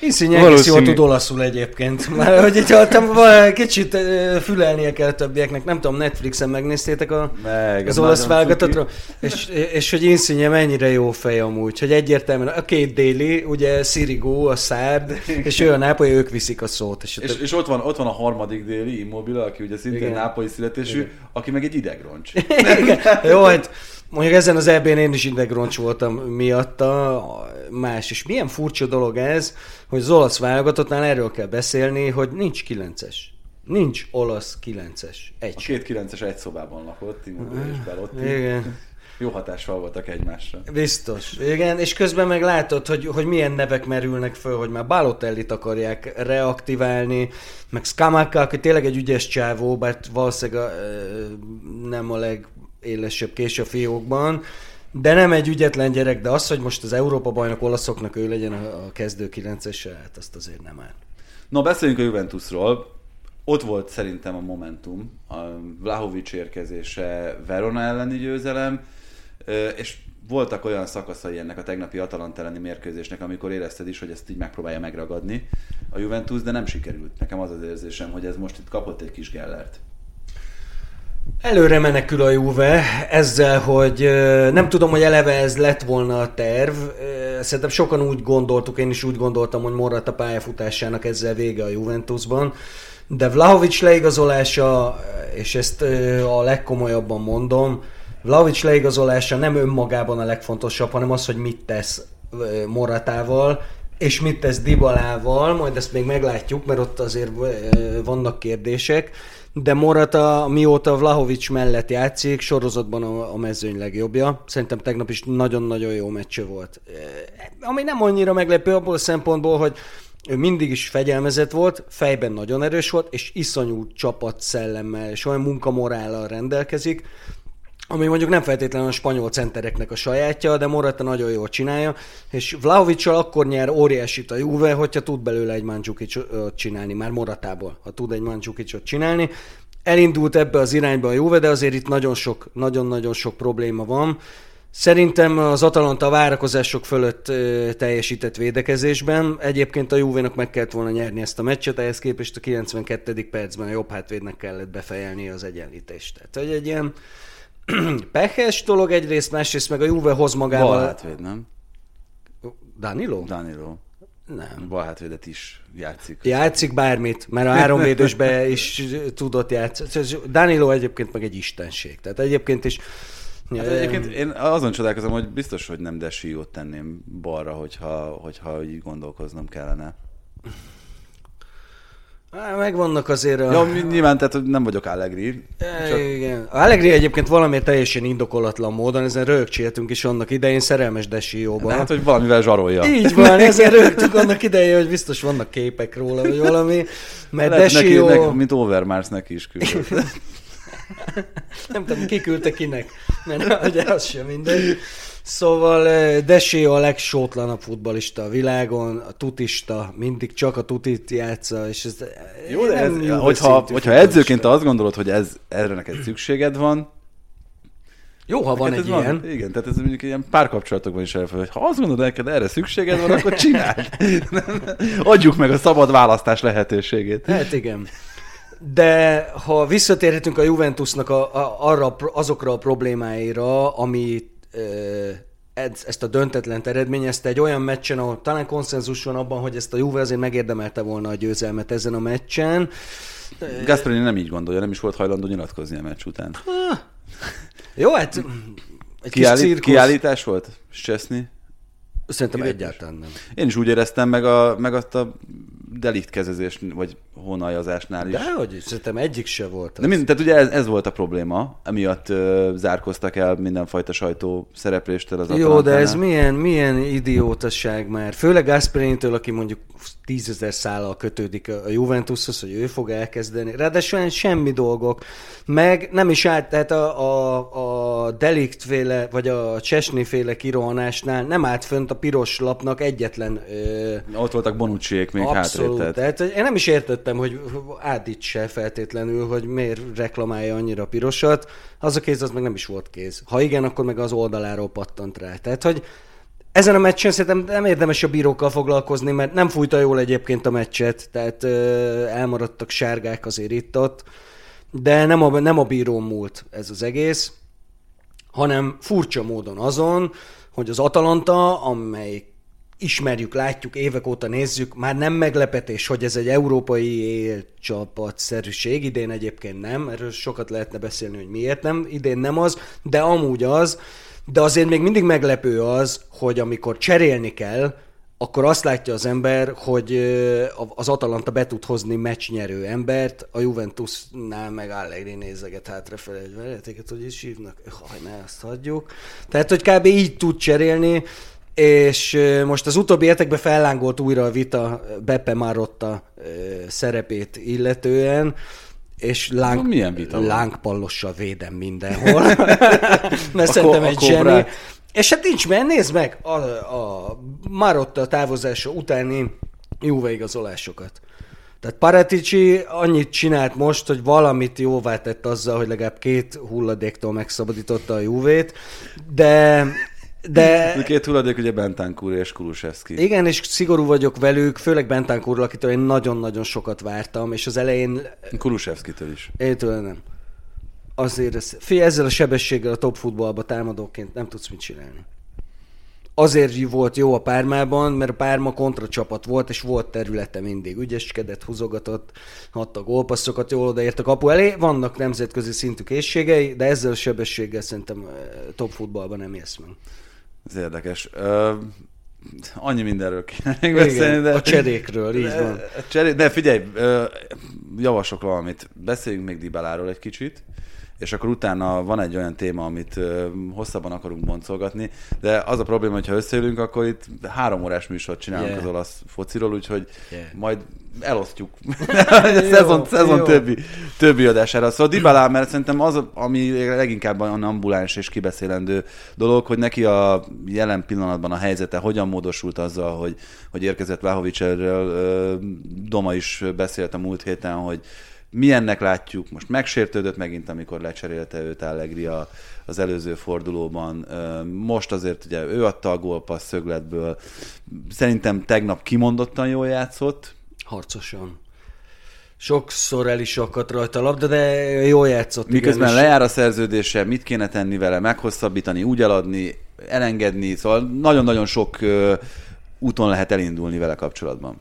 Insigne egész jól tud olaszul egyébként. Már hogy így hallottam, kicsit fülelnie kell többieknek. Nem tudom, Netflixen megnéztétek a, Meg, az olasz válogatottra, és, és hogy Insigne mennyire jó fej amúgy, hogy egyértelműen a két déli, ugye Sirigu, a Szárd, és ő a Nápoly, ők viszik a szót. És, És, és ott, van, ott van a harmadik déli Immobile, aki ugye szintén Igen. nápolyi születésű, aki meg egy idegroncs. (laughs) Igen. Jó, hát mondjuk ezen az EB-n én is idegroncs voltam miatta, más. És milyen furcsa dolog ez, hogy az olasz válogatottnál erről kell beszélni, hogy nincs kilences. Nincs olasz kilences. A Egy sem. két kilences egy szobában lakott, Immobile és Belotti. Igen. Jó hatással voltak egymásra. Biztos. Igen, és közben meg látod, hogy, hogy milyen nevek merülnek föl, hogy már Balotellit akarják reaktiválni, meg Skamaka, aki tényleg egy ügyes csávó, bár valószínűleg a, nem a legélesebb kés a fiókban, de nem egy ügyetlen gyerek, de az, hogy most az Európa bajnok olaszoknak ő legyen a, kezdő 9 hát azt azért nem áll. No, beszéljünk a Juventusról. Ott volt szerintem a momentum, a Vlahovics érkezése, Verona elleni győzelem, és voltak olyan szakaszai ennek a tegnapi Atalanta elleni mérkőzésnek, amikor érezted is, hogy ezt így megpróbálja megragadni a Juventus, de nem sikerült. Nekem az az érzésem, hogy ez most itt kapott egy kis gellert. Előre menekül a Juve ezzel, hogy nem tudom, hogy eleve ez lett volna a terv. Szerintem sokan úgy gondoltuk, én is úgy gondoltam, hogy Morata pályafutásának ezzel vége a Juventusban. De Vlahovics leigazolása, és ezt a legkomolyabban mondom, Vlahovics leigazolása nem önmagában a legfontosabb, hanem az, hogy mit tesz Moratával, és mit tesz Dibalával, majd ezt még meglátjuk, mert ott azért vannak kérdések. De Morata mióta Vlahovics mellett játszik, sorozatban a, a mezőny legjobbja. Szerintem tegnap is nagyon-nagyon jó meccse volt. Ami nem annyira meglepő abból a szempontból, hogy ő mindig is fegyelmezett volt, fejben nagyon erős volt, és iszonyú csapat szellemmel, és olyan munkamorállal rendelkezik, ami mondjuk nem feltétlenül a spanyol centereknek a sajátja, de Morata nagyon jól csinálja, és Vlahovicsal akkor nyer óriásit a Juve, hogyha tud belőle egy Mandzukic-ot csinálni, már Moratából, ha tud egy Mandzukic-ot csinálni. Elindult ebbe az irányba a Juve, de azért itt nagyon sok, nagyon-nagyon sok probléma van. Szerintem az Atalanta a várakozások fölött teljesített védekezésben. Egyébként a Juve-nak meg kellett volna nyerni ezt a meccset, ehhez képest a 92. percben a jobb hátvédnek kellett befejelni az egyenlítést. Tehát, hogy egy ilyen (clears throat) pehes dolog egyrészt, másrészt meg a Juve hoz magával... hátvéd, nem? Danilo? Danilo. Nem. Bal hátvédet is játszik. Játszik bármit, mert a háromvédősbe is tudott játszani. Danilo egyébként meg egy istenség. Tehát egyébként is... Hát egyébként én azon csodálkozom, hogy biztos, hogy nem Desiót tenném balra, hogyha, hogyha így gondolkoznom kellene. Megvannak azért a... Ja, nyilván, tehát nem vagyok Allegri. Csak... Csak Igen. Allegri egyébként valamiért teljesen indokolatlan módon, ezen rögcséltünk is annak idején szerelmes Desióban. de hát, hogy valamivel zsarolja. Így van, (laughs) ezen rögtük annak idején, hogy biztos vannak képek róla, vagy valami. Mert Lehet neki, Desio... neki, mint Overmars neki is küldött. (laughs) (laughs) Nem tudom, ki küldte kinek, mert ugye az sem mindegy. Szóval Desio a legsótlanabb futbalista a világon, a tutista, mindig csak a tutit játsza, és ez Jó, de ez, Juve hogyha, hogyha edzőként azt gondolod, hogy ez, erre neked szükséged van, Jó, ha van egy ilyen. Igen, tehát ez mondjuk ilyen párkapcsolatokban is elfel, hogy ha azt gondolod, neked erre szükséged van, akkor csináld. (laughs) Adjuk meg a szabad választás lehetőségét. Hát igen. De ha visszatérhetünk a Juventusnak a, a, arra, azokra a problémáira, ami ö, ez- ezt a döntetlen eredményezte egy olyan meccsen, ahol talán konszenzus van abban, hogy ezt a Juve azért megérdemelte volna a győzelmet ezen a meccsen. Gasperini nem így gondolja, nem is volt hajlandó nyilatkozni a meccs után. Jó, hát egy kis Kiállít, cirkusz. kiállítás volt? Cseszni? Szerintem Kiállítás? egyáltalán nem. Én is úgy éreztem meg, a, meg azt a deliktkezezés, vagy honajazásnál is. De hogy szerintem egyik se volt. De mind, tehát ugye ez, ez volt a probléma, emiatt uh, zárkoztak el mindenfajta sajtó szerepléstől az Jó, de ez milyen, milyen idiótaság már. Főleg Gasperintől, aki mondjuk tízezer szállal kötődik a Juventushoz, hogy ő fog elkezdeni. Ráadásul semmi dolgok. Meg nem is állt, tehát a, a, a Delikt féle, vagy a Csesni féle kirohanásnál nem állt fönt a piros lapnak egyetlen ö, Ott voltak Bonucciék még Abszolút. Tehát én nem is értettem, hogy Ádit se feltétlenül, hogy miért reklamálja annyira pirosat. Az a kéz, az meg nem is volt kéz. Ha igen, akkor meg az oldaláról pattant rá. Tehát, hogy ezen a meccsen szerintem nem érdemes a bírókkal foglalkozni, mert nem fújta jól egyébként a meccset, tehát ö, elmaradtak sárgák azért itt-ott, de nem a, nem a bíró múlt ez az egész, hanem furcsa módon azon, hogy az Atalanta, amely ismerjük, látjuk, évek óta nézzük, már nem meglepetés, hogy ez egy európai csapatszerűség, idén egyébként nem, erről sokat lehetne beszélni, hogy miért nem, idén nem az, de amúgy az, de azért még mindig meglepő az, hogy amikor cserélni kell, akkor azt látja az ember, hogy az Atalanta be tud hozni meccsnyerő embert, a Juventusnál meg Allegri nézeget hátrafelé, hogy veletéket, hogy is hívnak, haj, ne, azt hagyjuk. Tehát, hogy kb. így tud cserélni, és most az utóbbi hetekben fellángolt újra a vita Beppe Marotta szerepét illetően, és láng, Milyen vita lángpallossal védem mindenhol. (laughs) Mert szerintem egy zseni. És hát nincs, mert nézd meg a, a Marotta távozása utáni Juve igazolásokat. Tehát Paratici annyit csinált most, hogy valamit jóvá tett azzal, hogy legalább két hulladéktól megszabadította a Juvét, de, de A két hulladék ugye Bentancur és Kulusevski. igen, és szigorú vagyok velük, főleg Bentancurral, akitől én nagyon-nagyon sokat vártam, és az elején Kulusevskitől is. én tőle nem. Azért ez, fél ezzel a sebességgel a top futballba támadóként nem tudsz mit csinálni. Azért volt jó a Pármában, mert a Párma kontracsapat volt, és volt területe mindig. Ügyeskedett, húzogatott, adta gólpasszokat, jól odaért a kapu elé. Vannak nemzetközi szintű készségei, de ezzel a sebességgel szerintem eh, top futballban nem érsz meg. Ez érdekes. Uh, annyi mindenről kéne még beszélni, de... a cserékről, így van. A Cseré... De figyelj, ö, javaslok valamit. Beszéljünk még Dibaláról egy kicsit, és akkor utána van egy olyan téma, amit hosszabban akarunk boncolgatni, de az a probléma, hogy ha összeülünk, akkor itt három órás műsort csinálunk Yeah. az olasz fociról, úgyhogy Yeah. majd elosztjuk (laughs) (laughs) a szezon, szezon jó. többi, többi adására. Szóval Dybala, mert szerintem az, ami leginkább olyan ambuláns és kibeszélendő dolog, hogy neki a jelen pillanatban a helyzete hogyan módosult azzal, hogy, hogy érkezett Vlahovics erről. Doma is beszélt a múlt héten, hogy milyennek látjuk, most megsértődött megint, amikor lecserélte őt Allegri a, az előző fordulóban. Most azért ugye ő adta a gólpassz szögletből. Szerintem tegnap kimondottan jól játszott, Harcosan. Sokszor el is akadt rajta a labda, de jól játszott. Miközben igen, lejár a szerződése, mit kéne tenni vele, meghosszabbítani, úgy eladni, elengedni, szóval nagyon-nagyon sok úton lehet elindulni vele kapcsolatban.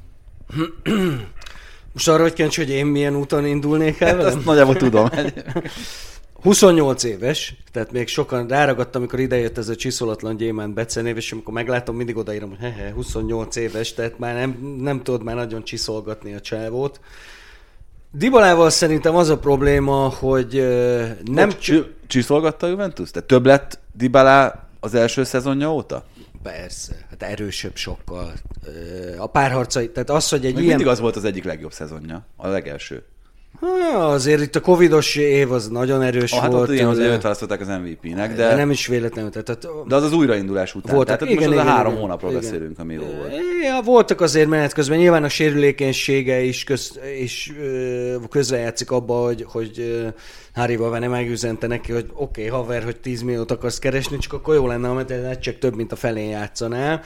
(clears throat) Most arra, hogy kíváncsi, hogy én milyen úton indulnék el Hát velem? azt nagyjából tudom. (laughs) (laughs) 28 éves, tehát még sokan ráragadtam, amikor idejött ez a csiszolatlan gyémánt becenév, és amikor meglátom, mindig odaírom, hogy hehe, 28 éves, tehát már nem, nem tudod már nagyon csiszolgatni a csávót. Dibalával szerintem az a probléma, hogy nem csak... csi- csiszolgatta a Juventus? Tehát több lett Dybala az első szezonja óta? Persze, hát erősebb sokkal. A párharcai, tehát az, hogy egy Még ilyen... mindig az volt az egyik legjobb szezonja, a legelső. Ha, azért itt a covidos év az nagyon erős Ah, hát volt. igen, tőle. az őt választották az MVP-nek, de nem is véletlenül. Tehát, de az az újraindulás után. Voltak, Tehát igen, most az igen, a három igen, hónapról igen. beszélünk, ami jó volt. Ja, voltak azért menet közben. Nyilván a sérülékenysége is, köz, is közrejátszik abba, hogy, hogy Harry Bavene megüzente neki, hogy oké, okay, haver, hogy 10 milliót akarsz keresni, csak akkor jó lenne, ha csak több, mint a felén játszanál.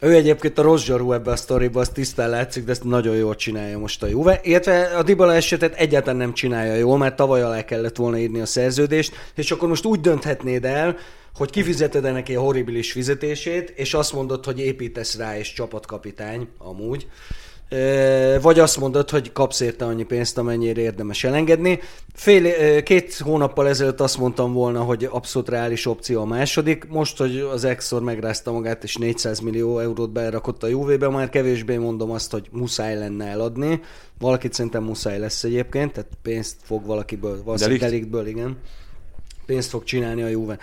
Ő egyébként a rossz zsarú ebbe a sztoriba, az tisztán látszik, de ezt nagyon jól csinálja most a Juve. Illetve a Dybala esetet egyáltalán nem csinálja jól, mert tavaly alá kellett volna írni a szerződést, és akkor most úgy dönthetnéd el, hogy kifizeted -e neki a horribilis fizetését, és azt mondod, hogy építesz rá, és csapatkapitány, amúgy. Vagy azt mondod, hogy kapsz érte annyi pénzt, amennyire érdemes elengedni. Fél, két hónappal ezelőtt azt mondtam volna, hogy abszolút reális opció a második. Most, hogy az Exor megrázta magát, és 400 millió eurót berakott a Juve-be, már kevésbé mondom azt, hogy muszáj lenne eladni. Valakit szerintem muszáj lesz egyébként, tehát pénzt fog valakiből, valószínűleg Delikből, igen. Pénzt fog csinálni a Juve.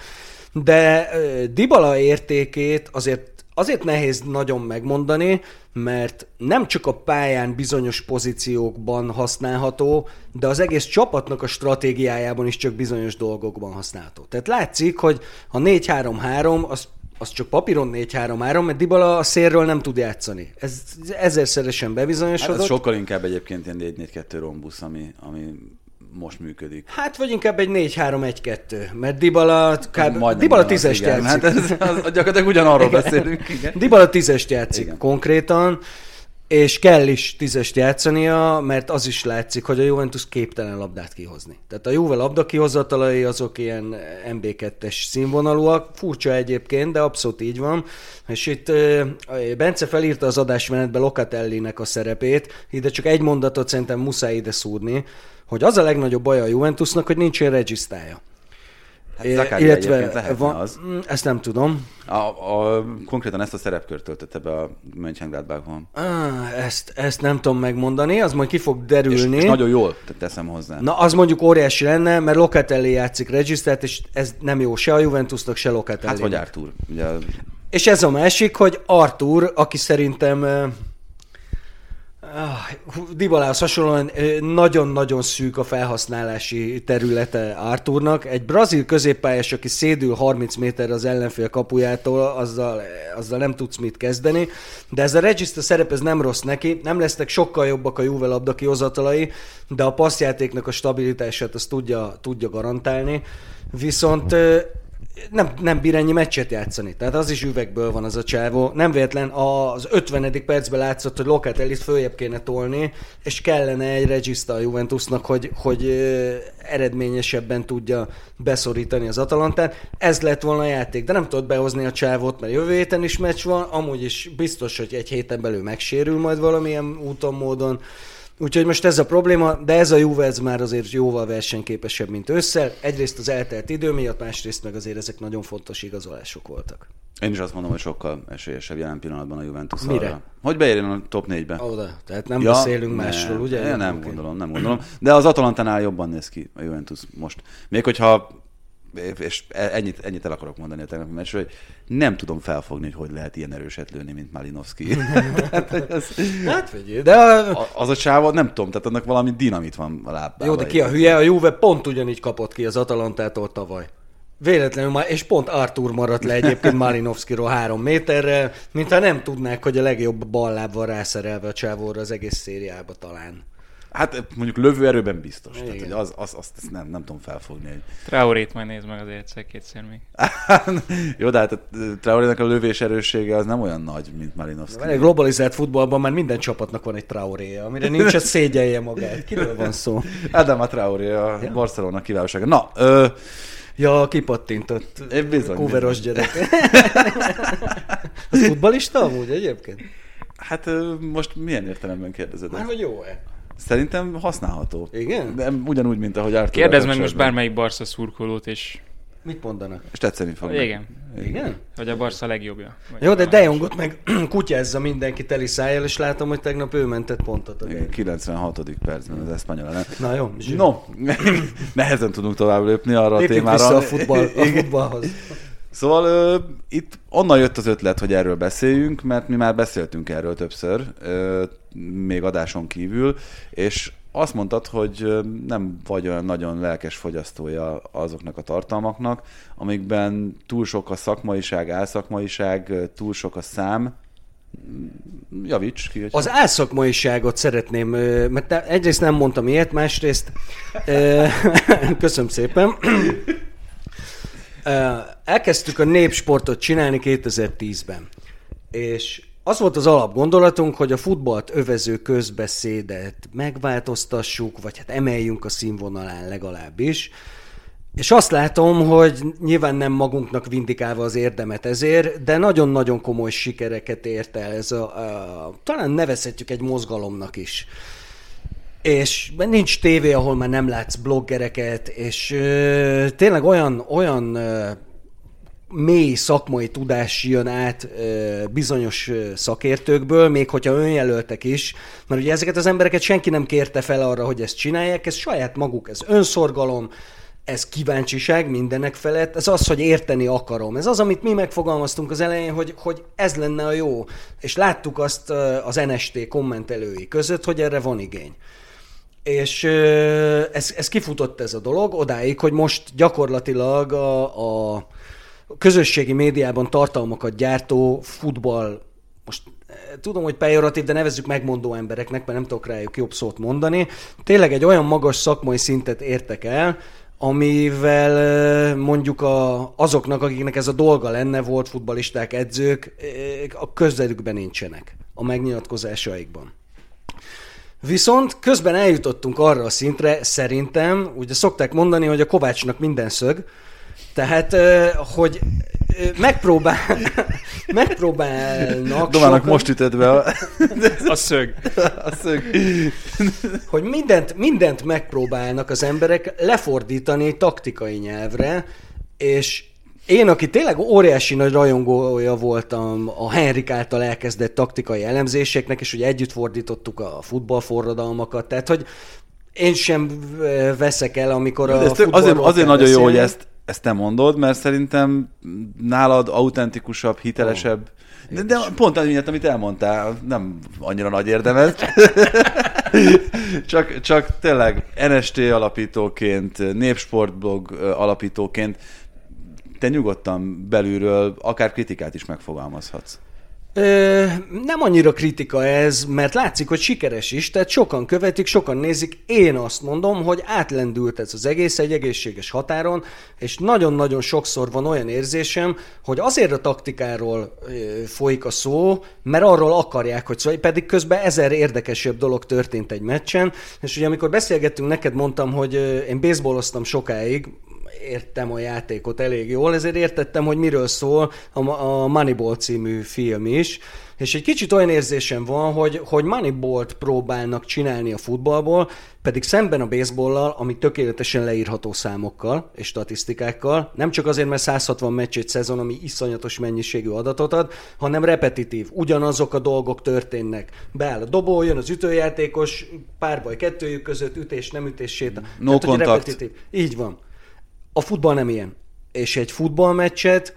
De Dybala értékét azért azért nehéz nagyon megmondani, mert nem csak a pályán bizonyos pozíciókban használható, de az egész csapatnak a stratégiájában is csak bizonyos dolgokban használható. Tehát látszik, hogy a 4-3-3 az az csak papíron 4-3-3, mert Dybala a szélről nem tud játszani. Ez ezerszeresen bebizonyosodott. Hát ez sokkal inkább egyébként ilyen 4-4-2 rombusz, ami, ami most működik. Hát vagy inkább egy 4-3-1-2, mert Dybala, kb. Dybala tízest játszik. Hát ez, az, gyakorlatilag ugyanarról igen. beszélünk. Igen. Dybala tízest játszik igen. konkrétan, és kell is tízest játszania, mert az is látszik, hogy a Juventus képtelen labdát kihozni. Tehát a Juve labda kihozatalai azok ilyen MB2-es színvonalúak, furcsa egyébként, de abszolút így van. És itt Bence felírta az adásmenetbe Locatelli-nek a szerepét, ide csak egy mondatot szerintem muszáj ide szúrni, hogy az a legnagyobb baj a Juventusnak, hogy nincsen regisztája. Hát illetve van, az. Mm, ezt nem tudom. A, a, konkrétan ezt a szerepkört töltötte be a Mönchengladbachban. Ah, ezt, ezt nem tudom megmondani, az majd ki fog derülni. És, és nagyon jól teszem hozzá. Na, az mondjuk óriási lenne, mert Locatelli játszik regisztrált, és ez nem jó se a Juventusnak, se Locatelli. Hát vagy Artur. Ugye... És ez a másik, hogy Artur, aki szerintem Dibalához hasonlóan nagyon-nagyon szűk a felhasználási területe Arturnak. Egy brazil középpályás, aki szédül 30 méter az ellenfél kapujától, azzal, azzal nem tudsz mit kezdeni. De ez a Regista szerep, ez nem rossz neki. Nem lesznek sokkal jobbak a Juve labda kihozatalai, de a passzjátéknak a stabilitását azt tudja, tudja garantálni. Viszont nem, nem bír ennyi meccset játszani. Tehát az is üvegből van az a csávó. Nem véletlen az 50. percben látszott, hogy Locatellit följebb kéne tolni, és kellene egy regista a Juventusnak, hogy, hogy eredményesebben tudja beszorítani az Atalantát. Ez lett volna a játék, de nem tudott behozni a csávót, mert jövő héten is meccs van, amúgy is biztos, hogy egy héten belül megsérül majd valamilyen úton, módon. Úgyhogy most ez a probléma, de ez a Juve ez már azért jóval versenyképesebb, mint ősszel. Egyrészt az eltelt idő miatt, másrészt meg azért ezek nagyon fontos igazolások voltak. Én is azt mondom, hogy sokkal esélyesebb jelen pillanatban a Juventus Mire? arra. Hogy beérjen a top 4-be. Oda, tehát nem ja, beszélünk ne, másról, ugye? Én nem okay. gondolom, nem gondolom. De az Atalantánál jobban néz ki a Juventus most. Még hogyha és ennyit, ennyit el akarok mondani a tegnapi meccsről, hogy nem tudom felfogni, hogy hogy lehet ilyen erőset lőni, mint Malinowski. (laughs) az, hát figyelj, de a... az a csáva, nem tudom, tehát annak valami dinamit van a lábában. Jó, de ki a hülye? A Juve pont ugyanígy kapott ki az Atalantától tavaly. Véletlenül már, és pont Artur maradt le egyébként Malinovskiról három méterre, mintha nem tudnák, hogy a legjobb balláb van rászerelve a csávóra az egész szériába talán. Hát mondjuk lövőerőben biztos. Igen. Tehát, hogy az, az, azt nem, nem tudom felfogni. Hogy... Traorét majd nézd meg azért egyszer kétszer még. (laughs) Jó, de hát a Traorének a lövés erőssége az nem olyan nagy, mint Malinowski. Egy globalizált futballban már minden csapatnak van egy Traoréja, amire nincs a szégyelje magát. Kiről van szó? Adam a Traoré, a ja. Barcelona kiválósága. Na, ö... Ja, kipattintott. Én bizony. Kuveros gyerek. (laughs) Az futbalista amúgy egyébként? Hát most milyen értelemben kérdezed? Már hogy jó-e? Szerintem használható. Igen? De ugyanúgy, mint ahogy Arthur. Kérdezd meg most bármelyik Barca szurkolót, és Mit mondanak? És tetszeni fog. Igen. Igen? Hogy a Barca legjobbja. Jó, de De Jongot meg (clears throat) kutyázza mindenki teli szájjal, és látom, hogy tegnap ő mentett pontot. A Igen, 96. percben az Espanyol Na jó. Zsír. No, (laughs) nehezen tudunk tovább lépni arra Lépjük a témára. vissza a, futball, a futballhoz. Szóval uh, itt onnan jött az ötlet, hogy erről beszéljünk, mert mi már beszéltünk erről többször, uh, még adáson kívül, és azt mondtad, hogy nem vagy olyan nagyon lelkes fogyasztója azoknak a tartalmaknak, amikben túl sok a szakmaiság, álszakmaiság, túl sok a szám, Javíts ki. Az álszakmaiságot szeretném, mert egyrészt nem mondtam ilyet, másrészt (laughs) köszönöm szépen. Elkezdtük a népsportot csinálni 2010-ben, és az volt az alapgondolatunk, hogy a futballt övező közbeszédet megváltoztassuk, vagy hát emeljünk a színvonalán legalábbis. És azt látom, hogy nyilván nem magunknak vindikálva az érdemet ezért, de nagyon-nagyon komoly sikereket ért el ez a, a talán nevezhetjük egy mozgalomnak is. És nincs tévé, ahol már nem látsz bloggereket, és ö, tényleg olyan, olyan ö, mély szakmai tudás jön át ö, bizonyos szakértőkből, még hogyha önjelöltek is, mert ugye ezeket az embereket senki nem kérte fel arra, hogy ezt csinálják, ez saját maguk, ez önszorgalom, ez kíváncsiság mindenek felett, ez az, hogy érteni akarom. Ez az, amit mi megfogalmaztunk az elején, hogy, hogy ez lenne a jó. És láttuk azt az NST kommentelői között, hogy erre van igény. És ez, ez kifutott ez a dolog odáig, hogy most gyakorlatilag a, a közösségi médiában tartalmakat gyártó futball, most tudom, hogy pejoratív, de nevezzük megmondó embereknek, mert nem tudok rájuk jobb szót mondani. Tényleg egy olyan magas szakmai szintet értek el, amivel mondjuk a, azoknak, akiknek ez a dolga lenne, volt futbalisták, edzők, a közelükben nincsenek a megnyilatkozásaikban. Viszont közben eljutottunk arra a szintre, szerintem, ugye szokták mondani, hogy a Kovácsnak minden szög, tehát, hogy megpróbál, (laughs) megpróbálnak Domának sokan, most ütött be a, (laughs) A szög. a szög. hogy mindent, mindent megpróbálnak az emberek lefordítani taktikai nyelvre, és én, aki tényleg óriási nagy rajongója voltam a Henrik által elkezdett taktikai elemzéseknek, és hogy együtt fordítottuk a futballforradalmakat, tehát hogy én sem veszek el, amikor a ezt azért, azért nagyon jó, hogy beszélni. ezt, ezt te mondod, mert szerintem nálad autentikusabb, hitelesebb, de, de pont az miatt, amit elmondtál, nem annyira nagy érdemes. (laughs) csak, csak tényleg NST alapítóként, népsportblog ö, alapítóként te nyugodtan belülről akár kritikát is megfogalmazhatsz. Ö, nem annyira kritika ez, mert látszik, hogy sikeres is, tehát sokan követik, sokan nézik. Én azt mondom, hogy átlendült ez az egész egy egészséges határon, és nagyon-nagyon sokszor van olyan érzésem, hogy azért a taktikáról ö, folyik a szó, mert arról akarják, hogy szó, pedig közben ezer érdekesebb dolog történt egy meccsen, és ugye amikor beszélgettünk, neked mondtam, hogy én baseballoztam sokáig, értem a játékot elég jól, ezért értettem, hogy miről szól a, Moneyball című film is, és egy kicsit olyan érzésem van, hogy, hogy Moneyballt próbálnak csinálni a futballból, pedig szemben a baseballlal, ami tökéletesen leírható számokkal és statisztikákkal, nem csak azért, mert 160 meccs egy szezon, ami iszonyatos mennyiségű adatot ad, hanem repetitív. Ugyanazok a dolgok történnek. Beáll a dobó, jön az ütőjátékos, párbaj kettőjük között, ütés, nem ütés, séta. No repetitív. Így van. A futball nem ilyen. És egy futballmeccset,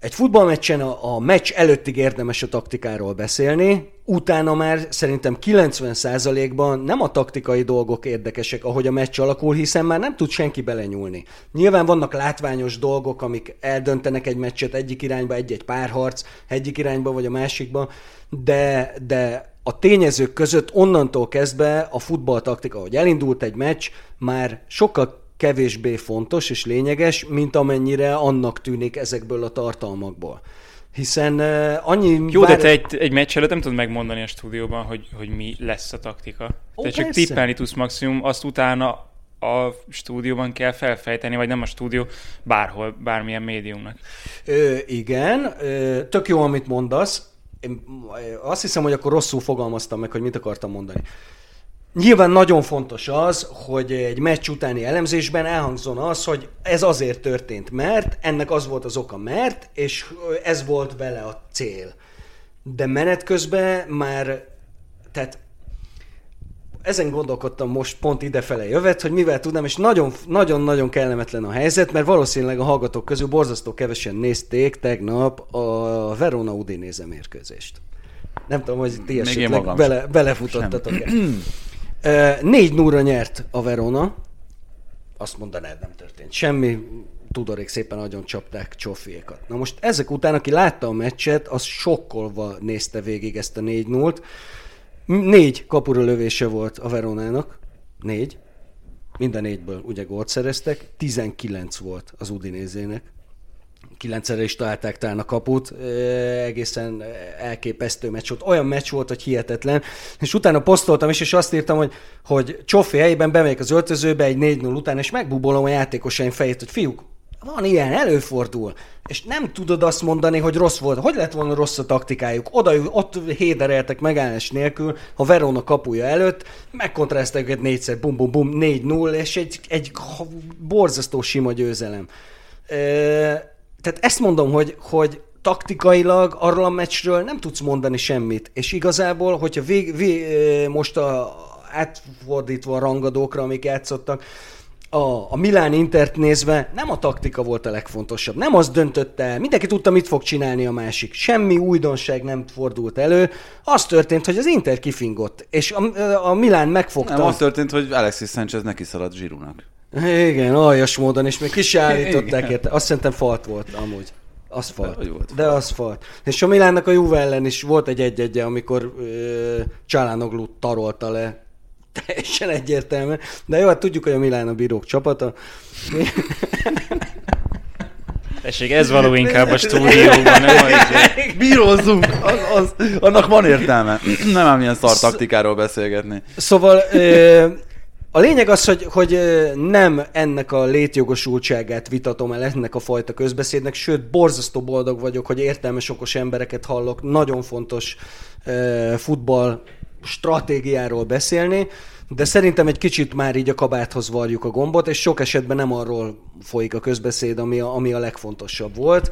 egy futballmeccsen a, a meccs előttig érdemes a taktikáról beszélni, utána már szerintem 90%-ban nem a taktikai dolgok érdekesek, ahogy a meccs alakul, hiszen már nem tud senki belenyúlni. Nyilván vannak látványos dolgok, amik eldöntenek egy meccset egyik irányba, egy-egy párharc, egyik irányba vagy a másikba, de, de a tényezők között onnantól kezdve a futballtaktika, hogy elindult egy meccs, már sokkal kevésbé fontos és lényeges, mint amennyire annak tűnik ezekből a tartalmakból. Hiszen uh, annyi... Jó, de vár- te egy, egy meccs előtt nem tudod megmondani a stúdióban, hogy, hogy mi lesz a taktika. Ó, te csak persze. tippelni tudsz maximum, azt utána a stúdióban kell felfejteni, vagy nem a stúdió, bárhol, bármilyen médiumnak. Ö, igen, ö, tök jó, amit mondasz. Én azt hiszem, hogy akkor rosszul fogalmaztam meg, hogy mit akartam mondani. Nyilván nagyon fontos az, hogy egy meccs utáni elemzésben elhangzon az, hogy ez azért történt, mert, ennek az volt az oka, mert, és ez volt vele a cél. De menet közben már, tehát ezen gondolkodtam most pont idefele jövet, hogy mivel tudnám, és nagyon- nagyon-nagyon kellemetlen a helyzet, mert valószínűleg a hallgatók közül borzasztó kevesen nézték tegnap a Verona Udinéze mérkőzést. Nem tudom, hogy ti esetleg bele, belefutottatok-e. (clears throat) Négy núra nyert a Verona. Azt mondanád, nem történt semmi. Tudorék szépen nagyon csapták csofiékat. Na most ezek után, aki látta a meccset, az sokkolva nézte végig ezt a négy núlt. Négy kapura lövése volt a Veronának. Négy. Minden négyből ugye gólt szereztek. 19 volt az Udinézének. Kilencszerre is találták talán a kaput, egészen elképesztő meccs volt. Olyan meccs volt, hogy hihetetlen. És utána posztoltam is, és azt írtam, hogy, hogy Csofi helyében bemegyek az öltözőbe egy 4-0 után, és megbubolom a játékosaim fejét, hogy fiúk, van ilyen, előfordul. És nem tudod azt mondani, hogy rossz volt. Hogy lett volna rossz a taktikájuk? Oda, ott hédereltek megállás nélkül, a Verona kapuja előtt, megkontrázták őket négyszer, bum, bum, bum, 4-0, és egy, egy borzasztó sima győzelem. E, tehát ezt mondom, hogy, hogy taktikailag arról a meccsről nem tudsz mondani semmit. És igazából, hogyha vég, vég, most a, átfordítva a rangadókra, amik játszottak, a, a Milán Intert nézve nem a taktika volt a legfontosabb. Nem az döntötte el. Mindenki tudta, mit fog csinálni a másik. Semmi újdonság nem fordult elő. Az történt, hogy az Inter kifingott, és a, a Milán megfogta. Nem, az történt, hogy Alexis Sanchez neki szaladt Zsirunak. Igen, aljas módon, és még ki se állították érte. Azt szerintem falt volt amúgy. Az falt. De, volt. De az falt. És a Milánnak a Juve ellen is volt egy egy amikor ö, Csalánoglu tarolta le teljesen egyértelmű. De jó, hát tudjuk, hogy a Milán a bírók csapata. Tessék, ez való inkább a stúdióban, nem a Bírózzunk! Az, az, annak van értelme. Nem ám ilyen szar taktikáról beszélgetni. Szóval a lényeg az, hogy, hogy nem ennek a létjogosultságát vitatom el ennek a fajta közbeszédnek, sőt, borzasztó boldog vagyok, hogy értelmes, okos embereket hallok, nagyon fontos futball stratégiáról beszélni, de szerintem egy kicsit már így a kabáthoz varjuk a gombot, és sok esetben nem arról folyik a közbeszéd, ami a, ami a legfontosabb volt,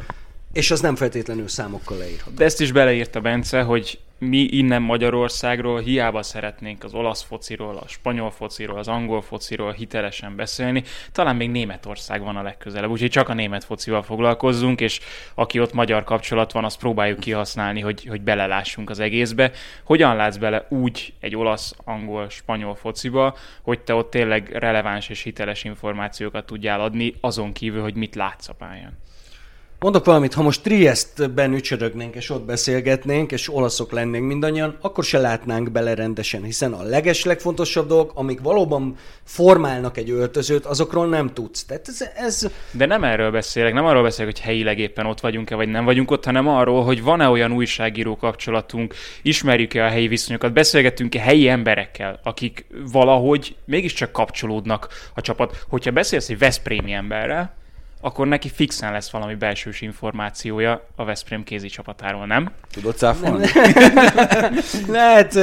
és az nem feltétlenül számokkal leírható. De ezt is beleírta Bence, hogy mi innen Magyarországról hiába szeretnénk az olasz fociról, a spanyol fociról, az angol fociról hitelesen beszélni, talán még Németország van a legközelebb, úgyhogy csak a német focival foglalkozzunk, és aki ott magyar kapcsolat van, azt próbáljuk kihasználni, hogy, hogy belelássunk az egészbe. Hogyan látsz bele úgy egy olasz, angol, spanyol fociba, hogy te ott tényleg releváns és hiteles információkat tudjál adni, azon kívül, hogy mit látsz a pályán? Mondok valamit, ha most Triestben ücsörögnénk, és ott beszélgetnénk, és olaszok lennénk mindannyian, akkor se látnánk bele rendesen, hiszen a leges legfontosabb dolgok, amik valóban formálnak egy öltözőt, azokról nem tudsz. Tehát ez, ez... De nem erről beszélek, nem arról beszélek, hogy helyileg éppen ott vagyunk-e, vagy nem vagyunk ott, hanem arról, hogy van-e olyan újságíró kapcsolatunk, ismerjük-e a helyi viszonyokat, beszélgetünk-e helyi emberekkel, akik valahogy mégiscsak kapcsolódnak a csapat. Hogyha beszélsz egy Veszprémi emberrel, akkor neki fixen lesz valami belsős információja a Veszprém kézi csapatáról, nem? Tudod cáfolni? (laughs) Lehet,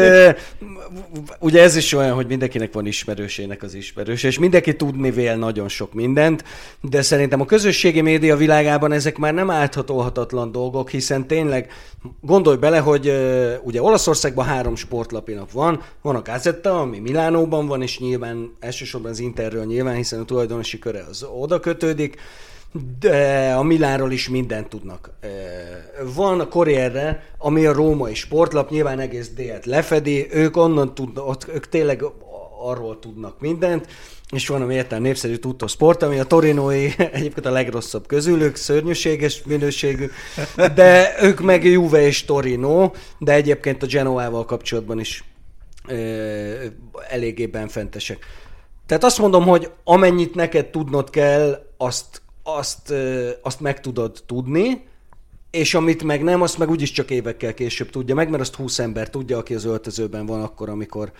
ugye ez is olyan, hogy mindenkinek van ismerősének az ismerős, és mindenki tudni vél nagyon sok mindent, de szerintem a közösségi média világában ezek már nem áthatolhatatlan dolgok, hiszen tényleg gondolj bele, hogy ugye Olaszországban három sportlapinak van, van a Gazetta, ami Milánóban van, és nyilván elsősorban az Interről nyilván, hiszen a tulajdonosi köre az oda kötődik, de a Milánról is mindent tudnak. Van a Corriere, ami a római sportlap, nyilván egész délt lefedi, ők onnan tudnak, ők tényleg arról tudnak mindent, és van a értelme népszerű Tutto Sport, ami a Torinoi (laughs) egyébként a legrosszabb közülük, szörnyűséges minőségű, de ők meg Juve és Torino, de egyébként a Genoával kapcsolatban is e, eléggé benfentesek. Tehát azt mondom, hogy amennyit neked tudnod kell, azt azt, azt meg tudod tudni, és amit meg nem, azt meg úgyis csak évekkel később tudja meg, mert azt 20 ember tudja, aki az öltözőben van akkor, amikor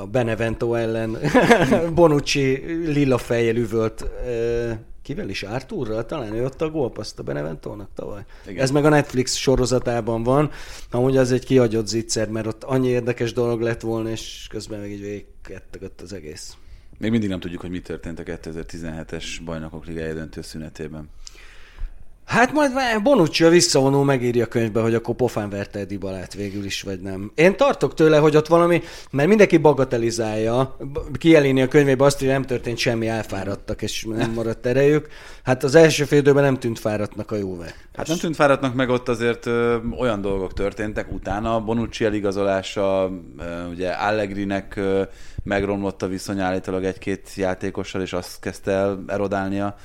a Benevento ellen (laughs) Bonucci lila fejjel üvölt kivel is? Arturral? Talán ő ott a gólpaszt a Beneventónak tavaly. Igen. Ez meg a Netflix sorozatában van, amúgy az egy kiagyott zicser, mert ott annyi érdekes dolog lett volna, és közben meg így végigkettegett az egész. Még mindig nem tudjuk, hogy mi történt a 2017-es bajnokok ligája döntő szünetében. Hát majd Bonucci a visszavonó megírja a könyvbe, hogy akkor pofán verte Dibalát végül is, vagy nem. Én tartok tőle, hogy ott valami, mert mindenki bagatelizálja, kielini a könyvébe azt, hogy nem történt semmi, elfáradtak, és nem maradt erejük. Hát az első fél időben nem tűnt fáradtnak a jóve. Hát nem tűnt fáradtnak, meg ott azért ö, olyan dolgok történtek utána. Bonucci eligazolása, ö, ugye Allegrinek ö, megromlott a viszony állítólag egy-két játékossal, és azt kezdte el erodálnia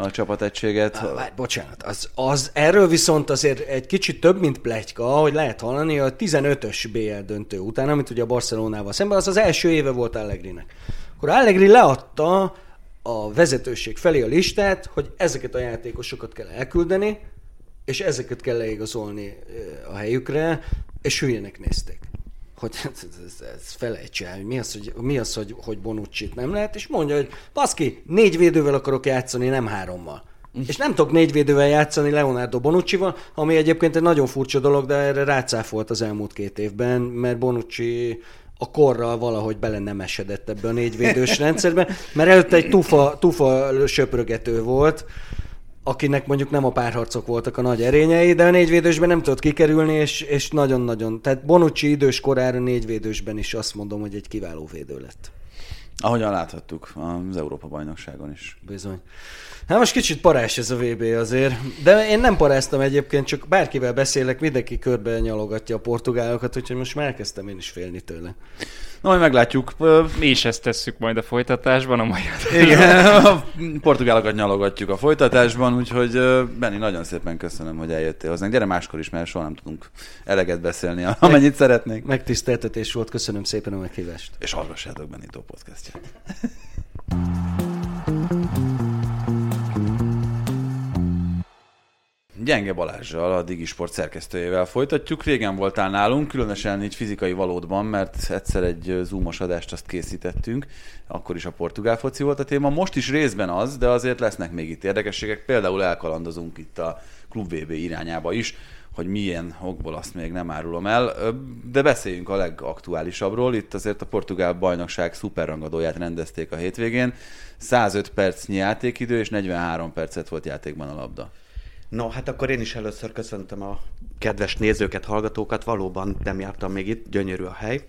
a csapategységet. Ah, várj, bocsánat, az, az, erről viszont azért egy kicsit több, mint plegyka, hogy lehet hallani, a 15-ös BL döntő után, amit ugye a Barcelonával szemben, az az első éve volt Allegrinek. Akkor Allegri leadta a vezetőség felé a listát, hogy ezeket a játékosokat kell elküldeni, és ezeket kell leigazolni a helyükre, és hülyenek nézték. Hogy (laughs) ez, ez, ez felejts el, mi az, hogy, mi az hogy, hogy bonucci nem lehet, és mondja, hogy baszki, négy védővel akarok játszani, nem hárommal. És nem tudok négy védővel játszani Leonardo Bonucci-val, ami egyébként egy nagyon furcsa dolog, de erre rácáfolt az elmúlt két évben, mert Bonucci a korral valahogy bele nem esedett ebbe a négyvédős (laughs) rendszerbe, mert előtte egy tufa, tufa söprögető volt, akinek mondjuk nem a párharcok voltak a nagy erényei, de a négyvédősben nem tudott kikerülni, és, és nagyon-nagyon, tehát Bonucci idős korára négyvédősben is azt mondom, hogy egy kiváló védő lett. Ahogyan láthattuk az Európa-bajnokságon is. Bizony. Hát most kicsit parás ez a VB azért, de én nem paráztam egyébként, csak bárkivel beszélek, mindenki körbe nyalogatja a portugálokat, úgyhogy most már elkezdtem én is félni tőle. Na, majd meglátjuk. Mi is ezt tesszük majd a folytatásban, a mai Igen, a portugálokat nyalogatjuk a folytatásban, úgyhogy Benni, nagyon szépen köszönöm, hogy eljöttél hozzánk. Gyere máskor is, mert soha nem tudunk eleget beszélni, amennyit szeretnénk. Megtiszteltetés volt, köszönöm szépen a meghívást. És hallgassátok Benito podcastját. Gyenge Balázsjal, a Digisport szerkesztőjével folytatjuk. Régen voltál nálunk, különösen így fizikai valódban, mert egyszer egy zoomos adást azt készítettünk, akkor is a portugál foci volt a téma. Most is részben az, de azért lesznek még itt érdekességek. Például elkalandozunk itt a Klub VB irányába is, hogy milyen okból azt még nem árulom el, de beszéljünk a legaktuálisabbról. Itt azért a portugál bajnokság szuperrangadóját rendezték a hétvégén. 105 percnyi játékidő és 43 percet volt játékban a labda. No, hát akkor én is először köszöntöm a kedves nézőket, hallgatókat. Valóban nem jártam még itt, gyönyörű a hely.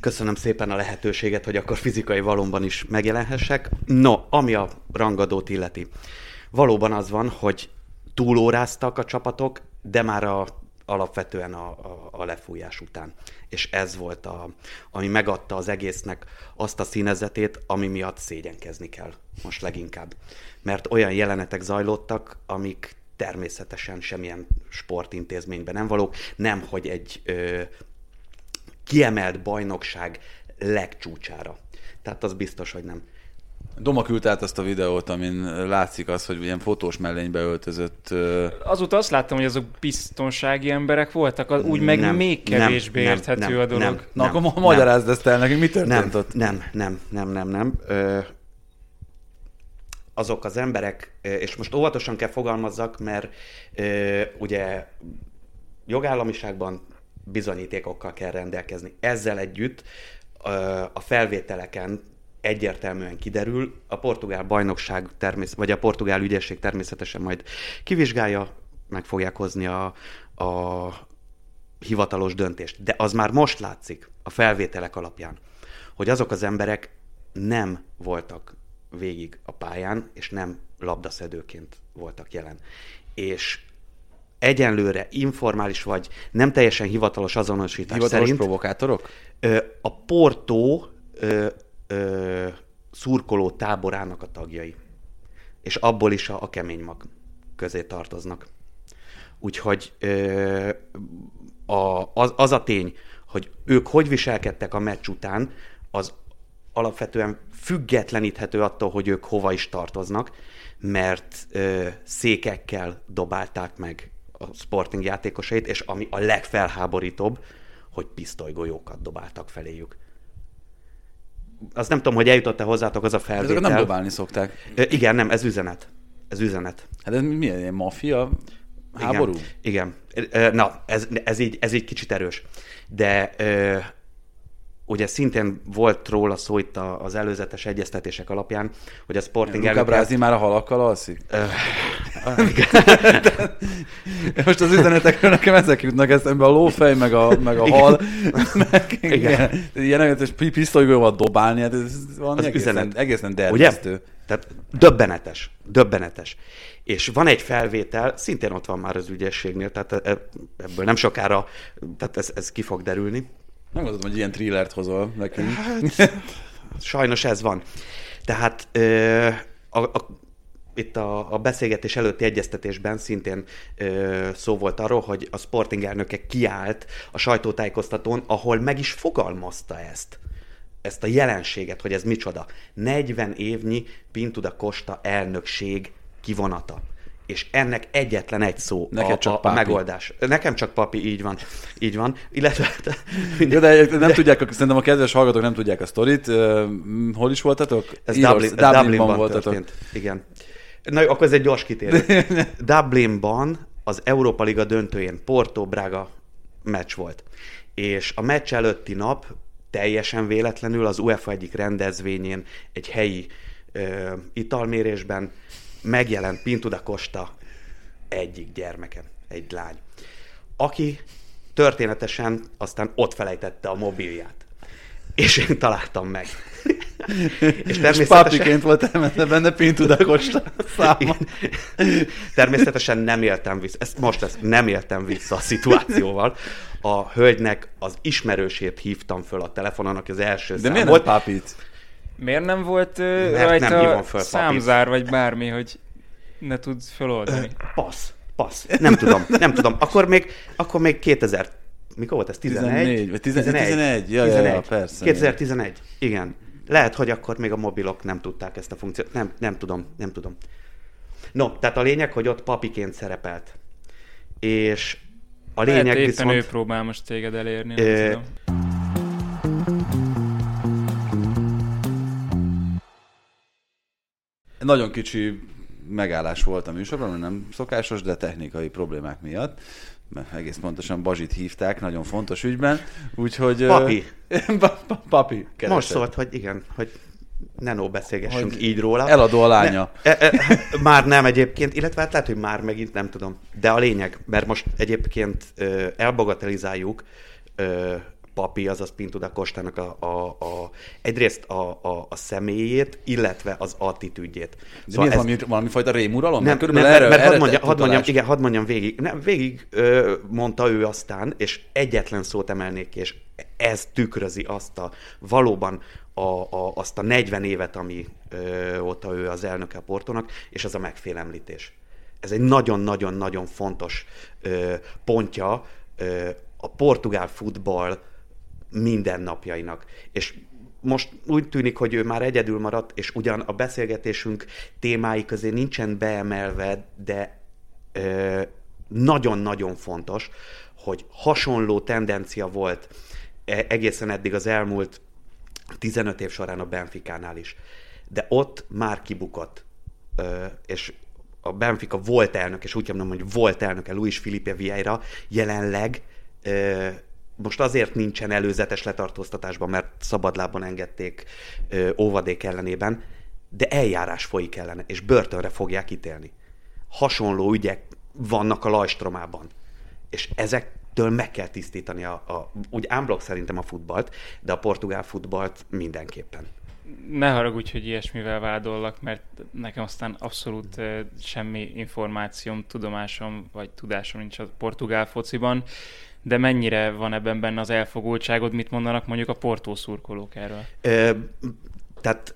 Köszönöm szépen a lehetőséget, hogy akkor fizikai valomban is megjelenhessek. No, ami a rangadót illeti. Valóban az van, hogy túlóráztak a csapatok, de már a, alapvetően a, a, a lefújás után. És ez volt, a, ami megadta az egésznek azt a színezetét, ami miatt szégyenkezni kell most leginkább mert olyan jelenetek zajlottak, amik természetesen semmilyen sportintézményben nem valók, nem hogy egy ö, kiemelt bajnokság legcsúcsára. Tehát az biztos, hogy nem. Doma küldte át azt a videót, amin látszik az, hogy ilyen fotós mellénybe öltözött. Azóta azt láttam, hogy azok biztonsági emberek voltak, az úgy meg nem, még kevésbé nem, érthető nem, a dolog. Nem, Na nem, akkor magyarázd ezt el nekünk, mi történt nem, ott? Nem, nem, nem, nem, nem. Ö, azok az emberek, és most óvatosan kell fogalmazzak, mert ugye jogállamiságban bizonyítékokkal kell rendelkezni. Ezzel együtt a felvételeken egyértelműen kiderül, a portugál bajnokság természet, vagy a portugál ügyesség természetesen majd kivizsgálja, meg fogják hozni a, a hivatalos döntést. De az már most látszik a felvételek alapján, hogy azok az emberek nem voltak végig a pályán, és nem labdaszedőként voltak jelen. És egyenlőre informális vagy nem teljesen hivatalos azonosítás hivatalos szerint... provokátorok? A Portó ö, ö, szurkoló táborának a tagjai. És abból is a, a kemény mag közé tartoznak. Úgyhogy ö, a, az, az a tény, hogy ők hogy viselkedtek a meccs után, az alapvetően függetleníthető attól, hogy ők hova is tartoznak, mert ö, székekkel dobálták meg a Sporting játékosait, és ami a legfelháborítóbb, hogy pisztolygolyókat dobáltak feléjük. Azt nem tudom, hogy eljutott-e hozzátok az a felvétel. Ezeket nem dobálni szokták. Ö, igen, nem, ez üzenet. Ez üzenet. Hát ez milyen ilyen mafia háború? Igen. igen. Na, ez, ez, így, ez így kicsit erős. De ö, ugye szintén volt róla szó itt az előzetes egyeztetések alapján, hogy a Sporting Luka Brázi már a halakkal alszik? (laughs) Most az üzenetekről nekem ezek jutnak eszembe, a lófej, meg a, meg a hal, (laughs) meg igen. ilyen olyan pisztolygóval dobálni, hát ez van az egészen, üzenet. egészen dermesztő. Ugye? Tehát döbbenetes, döbbenetes. És van egy felvétel, szintén ott van már az ügyességnél, tehát e- ebből nem sokára, tehát ez, ez ki fog derülni, nem gondoltam, hogy ilyen thrillert hozol nekünk. Hát, sajnos ez van. Tehát ö, a, a, itt a, a beszélgetés előtti egyeztetésben szintén ö, szó volt arról, hogy a Sporting elnöke kiállt a sajtótájékoztatón, ahol meg is fogalmazta ezt ezt a jelenséget, hogy ez micsoda. 40 évnyi Pintuda Costa elnökség kivonata. És ennek egyetlen egy szó Neked a, csak a, megoldás. Nekem csak papi, így van. Így van. Illetve... Ja, de nem tudják, szerintem a kedves hallgatók nem tudják a sztorit. Hol is voltatok? Ez Dublin, Dublinban Dublinban voltatok. történt. Igen. Na jó, akkor ez egy gyors kitérő. (laughs) Dublinban az Európa Liga döntőjén Porto-Braga meccs volt. És a meccs előtti nap teljesen véletlenül az UEFA egyik rendezvényén egy helyi ö, italmérésben megjelent Pintuda Costa egyik gyermeken, egy lány, aki történetesen aztán ott felejtette a mobilját. És én találtam meg. (laughs) és És természetesen... papiként volt elmenne benne Pintuda Costa száma. Természetesen nem éltem vissza, ezt most ezt nem éltem vissza a szituációval. A hölgynek az ismerősét hívtam föl a telefonon, aki az első De szám miért volt. papit? Miért nem volt Mert ö, nem rajta hívom föl számzár, vagy bármi, hogy ne tudsz feloldani? Passz, passz. Nem tudom, nem tudom. Akkor még, akkor még 2000, mikor volt ez? 11? 14, vagy 11, 11, ja, ja, ja, persze. 2011, igen. Lehet, hogy akkor még a mobilok nem tudták ezt a funkciót. Nem, nem tudom, nem tudom. No, tehát a lényeg, hogy ott papiként szerepelt. És a Lehet, lényeg éppen viszont... ő próbál most téged elérni, nem Ö, tudom. Nagyon kicsi megállás volt a műsorban, nem szokásos, de technikai problémák miatt. Mert egész pontosan Bazsit hívták, nagyon fontos ügyben. Úgyhogy... Papi. (laughs) Pa- pa- Papi. keresett. Most szólt, hogy igen, hogy ne no beszélgessünk Hogy így róla. Eladó a lánya. Ne, e, e, (laughs) már nem egyébként, illetve hát lehet, hogy már megint nem tudom. De a lényeg, mert most egyébként ö, elbagatelizáljuk ö, Papi, azaz Pintuda Kostának a, a, a, egyrészt a, a, a személyét, illetve az attitűdjét. De mi ez, valami, valami fajta rémuralom? nem, nem, körülbelül mert, mert hadd erre mondja, tett hadd mondjam, igen, hadd mondjam végig. Nem, végig ö, mondta ő aztán, és egyetlen szót emelnék ki, és ez tükrözi azt a valóban a, a, azt a 40 évet, ami ö, óta ő az elnöke a Portónak, és ez a megfélemlítés. Ez egy nagyon-nagyon-nagyon fontos ö, pontja ö, a portugál futball mindennapjainak. És most úgy tűnik, hogy ő már egyedül maradt, és ugyan a beszélgetésünk témái közé nincsen beemelve, de ö, nagyon-nagyon fontos, hogy hasonló tendencia volt e- egészen eddig az elmúlt 15 év során a Benficánál is. De ott már kibukott. Ö, és a Benfica volt elnök, és úgy mondom, hogy volt elnöke Luis Felipe Vieira jelenleg ö, most azért nincsen előzetes letartóztatásban, mert szabadlábon engedték ö, óvadék ellenében, de eljárás folyik ellene, és börtönre fogják ítélni. Hasonló ügyek vannak a Lajstromában. És ezektől meg kell tisztítani a, a úgy ámblok szerintem a futballt, de a portugál futballt mindenképpen. Ne haragudj, hogy ilyesmivel vádollak, mert nekem aztán abszolút semmi információm, tudomásom vagy tudásom nincs a portugál fociban, de mennyire van ebben benne az elfogultságod, mit mondanak mondjuk a portó szurkolók erről? Ö, tehát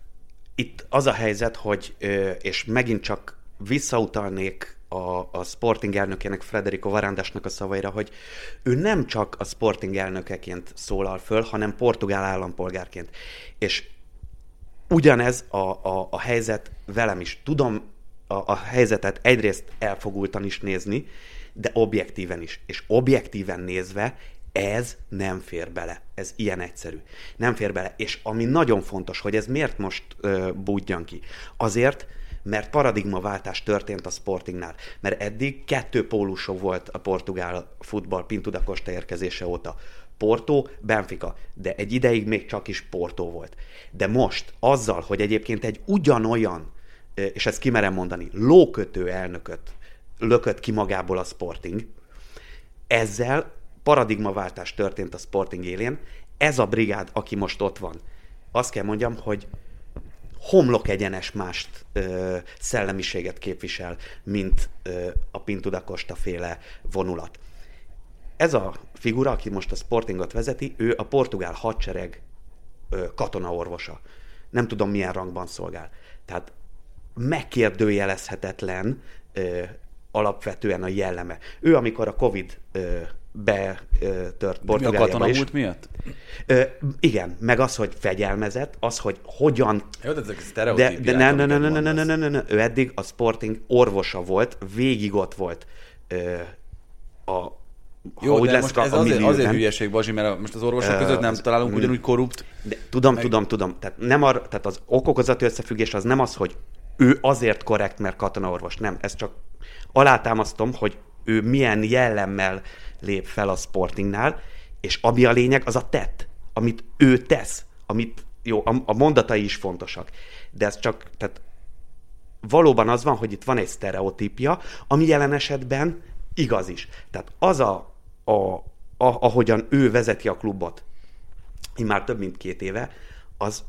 itt az a helyzet, hogy, és megint csak visszautalnék a, a Sporting elnökének, Frederico Varandasnak a szavaira, hogy ő nem csak a Sporting elnökeként szólal föl, hanem portugál állampolgárként. És ugyanez a, a, a helyzet velem is. Tudom a, a helyzetet egyrészt elfogultan is nézni, de objektíven is. És objektíven nézve ez nem fér bele. Ez ilyen egyszerű. Nem fér bele. És ami nagyon fontos, hogy ez miért most ö, ki? Azért, mert paradigmaváltás történt a Sportingnál. Mert eddig kettő pólusó volt a portugál futball Costa érkezése óta. Porto, Benfica, de egy ideig még csak is Porto volt. De most azzal, hogy egyébként egy ugyanolyan, és ezt kimerem mondani, lókötő elnököt lökött ki magából a Sporting, ezzel paradigmaváltás történt a Sporting élén. Ez a brigád, aki most ott van, azt kell mondjam, hogy homlok egyenes mást ö, szellemiséget képvisel, mint ö, a Pintuda Costa féle vonulat. Ez a figura, aki most a Sportingot vezeti, ő a portugál hadsereg ö, katonaorvosa. Nem tudom, milyen rangban szolgál. Tehát megkérdőjelezhetetlen ö, alapvetően a jelleme. Ő, amikor a Covid betört Mi a Portugáliába katona is. miatt? Ö, igen, meg az, hogy fegyelmezett, az, hogy hogyan Jó, de ezek de, de ne, ne, ne, ne, ne, ne, mondasz. ne, ne, ne, ő eddig a Sporting orvosa volt, végig ott volt ö, a Jó, ha úgy de lesz most ez a azért, azért hülyeség, Bazsi, mert a- most az orvosok között nem találunk ugyanúgy korrupt. De, tudom, Meg- tudom, tudom. Tehát, nem arra, tehát az okokozati összefüggés az nem az, hogy ő azért korrekt, mert katonaorvos. Nem, ez csak alátámasztom, hogy ő milyen jellemmel lép fel a Sportingnál, és ami a lényeg, az a tett, amit ő tesz, amit, jó, a, a mondatai is fontosak, de ez csak, tehát valóban az van, hogy itt van egy sztereotípia, ami jelen esetben igaz is. Tehát az a, a, a ahogyan ő vezeti a klubot, már több mint két éve, az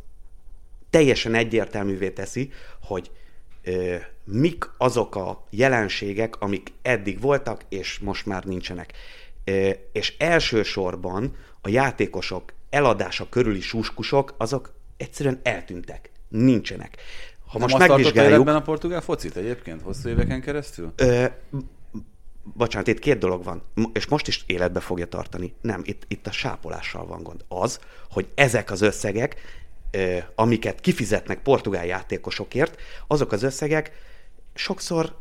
teljesen egyértelművé teszi, hogy mik azok a jelenségek, amik eddig voltak, és most már nincsenek. És elsősorban a játékosok eladása körüli suskusok, azok egyszerűen eltűntek. Nincsenek. Ha Nem most tartotta megvizsgáljuk... a portugál focit egyébként hosszú éveken keresztül? Ö, bocsánat, itt két dolog van, és most is életbe fogja tartani. Nem, itt, itt a sápolással van gond. Az, hogy ezek az összegek, amiket kifizetnek portugál játékosokért, azok az összegek sokszor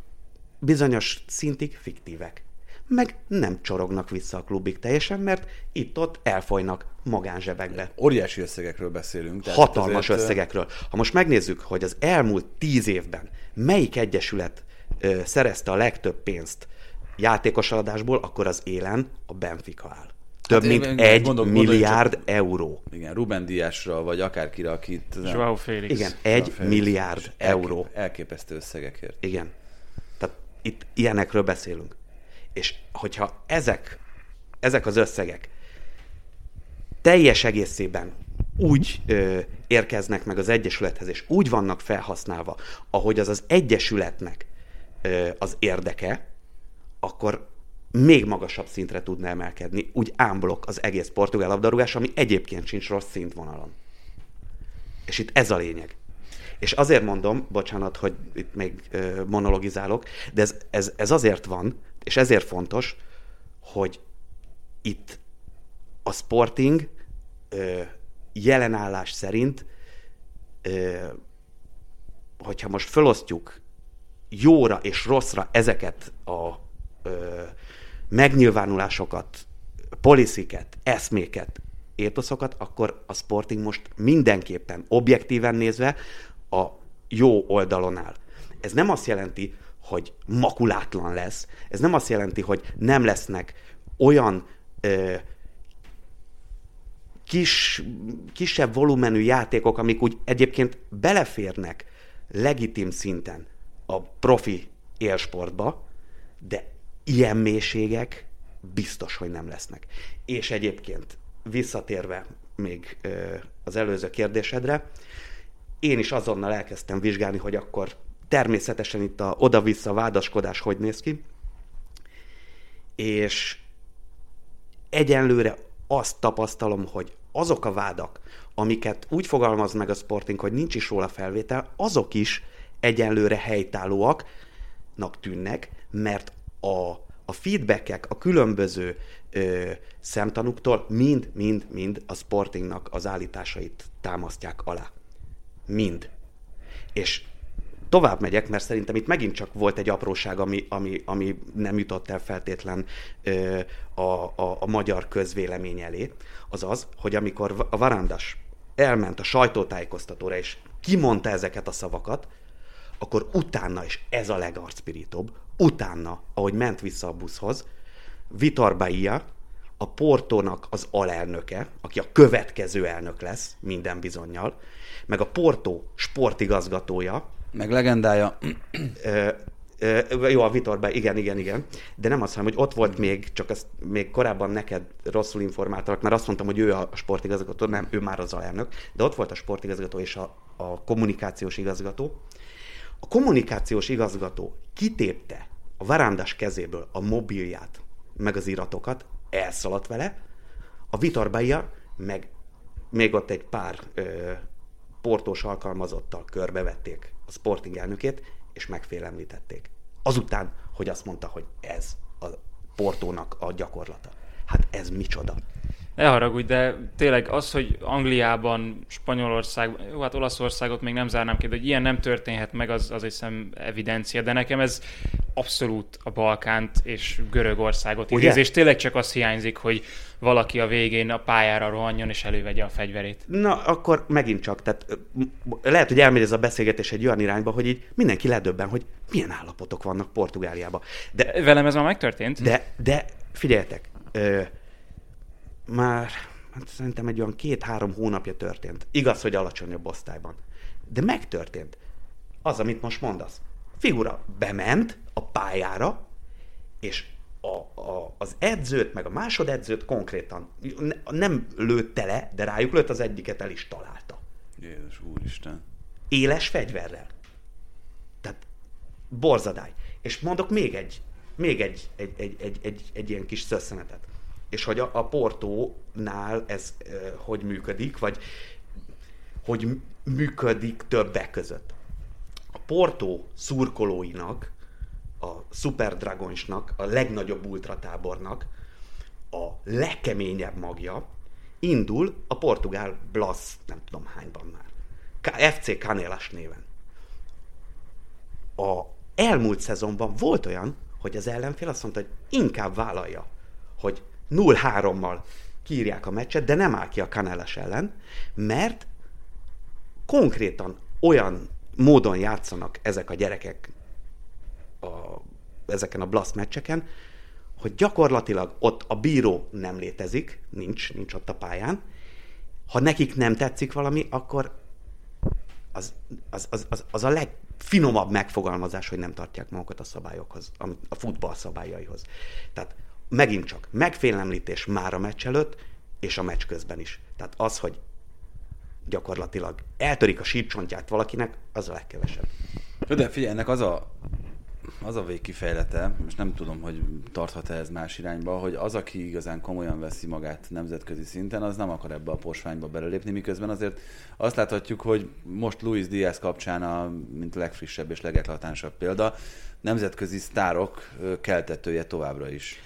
bizonyos szintig fiktívek. Meg nem csorognak vissza a klubig teljesen, mert itt-ott elfolynak magánzsebekbe. Óriási összegekről beszélünk. tehát Hatalmas azért, összegekről. Ha most megnézzük, hogy az elmúlt tíz évben melyik egyesület ö, szerezte a legtöbb pénzt játékos eladásból, akkor az élen a Benfica áll. Több Hát mint én- egy gondol- milliárd euró. Igen, Ruben Díásra, vagy akárkire, akit... Joao Félix. Igen, egy Felix. milliárd Elkép- euró. Elképesztő összegekért. Igen. Tehát itt ilyenekről beszélünk. És hogyha ezek, ezek az összegek teljes egészében úgy ö, érkeznek meg az Egyesülethez, és úgy vannak felhasználva, ahogy az az Egyesületnek ö, az érdeke, akkor még magasabb szintre tudna emelkedni, úgy ámblok az egész portugál labdarúgás, ami egyébként sincs rossz szintvonalon. És itt ez a lényeg. És azért mondom, bocsánat, hogy itt még monologizálok, de ez, ez, ez azért van, és ezért fontos, hogy itt a Sporting jelenállás szerint, ö, hogyha most felosztjuk jóra és rosszra ezeket a megnyilvánulásokat, polisziket, eszméket, étoszokat, akkor a Sporting most mindenképpen objektíven nézve a jó oldalon áll. Ez nem azt jelenti, hogy makulátlan lesz, ez nem azt jelenti, hogy nem lesznek olyan ö, kis, kisebb volumenű játékok, amik úgy egyébként beleférnek legitim szinten a profi élsportba, de ilyen mélységek biztos, hogy nem lesznek. És egyébként visszatérve még az előző kérdésedre, én is azonnal elkezdtem vizsgálni, hogy akkor természetesen itt a oda-vissza vádaskodás hogy néz ki, és egyenlőre azt tapasztalom, hogy azok a vádak, amiket úgy fogalmaz meg a Sporting, hogy nincs is róla felvétel, azok is egyenlőre helytállóaknak tűnnek, mert a, a feedbackek a különböző ö, szemtanúktól mind-mind-mind a Sportingnak az állításait támasztják alá. Mind. És tovább megyek, mert szerintem itt megint csak volt egy apróság, ami, ami, ami nem jutott el feltétlen ö, a, a, a magyar közvélemény elé, az az, hogy amikor a Varandas elment a sajtótájékoztatóra, és kimondta ezeket a szavakat, akkor utána, és ez a legarcpirítóbb, utána, ahogy ment vissza a buszhoz, Vitor Bahia, a Portónak az alelnöke, aki a következő elnök lesz minden bizonyal, meg a Portó sportigazgatója, Meg legendája. Ö, ö, jó, a Vitorban, igen, igen, igen. De nem azt, hanem, hogy ott volt még, csak ezt még korábban neked rosszul informáltak, mert azt mondtam, hogy ő a sportigazgató, nem, ő már az alelnök, de ott volt a sportigazgató és a, a kommunikációs igazgató. A kommunikációs igazgató kitépte a varándas kezéből a mobilját, meg az iratokat, elszaladt vele, a Vitorbaia meg még ott egy pár ö, portós alkalmazottal körbevették a Sporting elnökét, és megfélemlítették. Azután, hogy azt mondta, hogy ez a Portónak a gyakorlata. Hát ez micsoda. Ne haragudj, de tényleg az, hogy Angliában, Spanyolország, jó, hát Olaszországot még nem zárnám ki, de hogy ilyen nem történhet meg, az, az hiszem evidencia, de nekem ez abszolút a Balkánt és Görögországot Ugye? idéz, és tényleg csak az hiányzik, hogy valaki a végén a pályára rohanjon és elővegye a fegyverét. Na, akkor megint csak, tehát lehet, hogy elmegy ez a beszélgetés egy olyan irányba, hogy így mindenki ledöbben, hogy milyen állapotok vannak Portugáliában. De Velem ez már megtörtént? De, de figyeljetek, ö, már hát szerintem egy olyan két-három hónapja történt. Igaz, hogy alacsonyabb osztályban. De megtörtént. Az, amit most mondasz. Figura bement a pályára, és a, a, az edzőt, meg a másodedzőt konkrétan ne, nem lőtte le, de rájuk lőtt, az egyiket el is találta. Jézus úristen. Éles fegyverrel. Tehát borzadály. És mondok még egy, még egy, egy, egy, egy, egy, egy ilyen kis szösszenetet. És hogy a, a Portónál ez uh, hogy működik, vagy hogy működik többek között. A Portó szurkolóinak, a Super Dragonsnak, a legnagyobb ultratábornak a legkeményebb magja indul a portugál Blas, nem tudom hányban már. FC Canelas néven. A elmúlt szezonban volt olyan, hogy az ellenfél azt mondta, hogy inkább vállalja, hogy 0-3-mal kiírják a meccset, de nem áll ki a Canelas ellen, mert konkrétan olyan módon játszanak ezek a gyerekek a, ezeken a blast meccseken, hogy gyakorlatilag ott a bíró nem létezik, nincs, nincs ott a pályán. Ha nekik nem tetszik valami, akkor az, az, az, az, az a legfinomabb megfogalmazás, hogy nem tartják magukat a szabályokhoz, a futball szabályaihoz. Tehát megint csak megfélemlítés már a meccs előtt, és a meccs közben is. Tehát az, hogy gyakorlatilag eltörik a sípcsontját valakinek, az a legkevesebb. De figyelj, ennek az a, az a végkifejlete, most nem tudom, hogy tarthat-e ez más irányba, hogy az, aki igazán komolyan veszi magát nemzetközi szinten, az nem akar ebbe a posványba belelépni, miközben azért azt láthatjuk, hogy most Luis Diaz kapcsán, a, mint a legfrissebb és legeklatánsabb példa, nemzetközi sztárok keltetője továbbra is.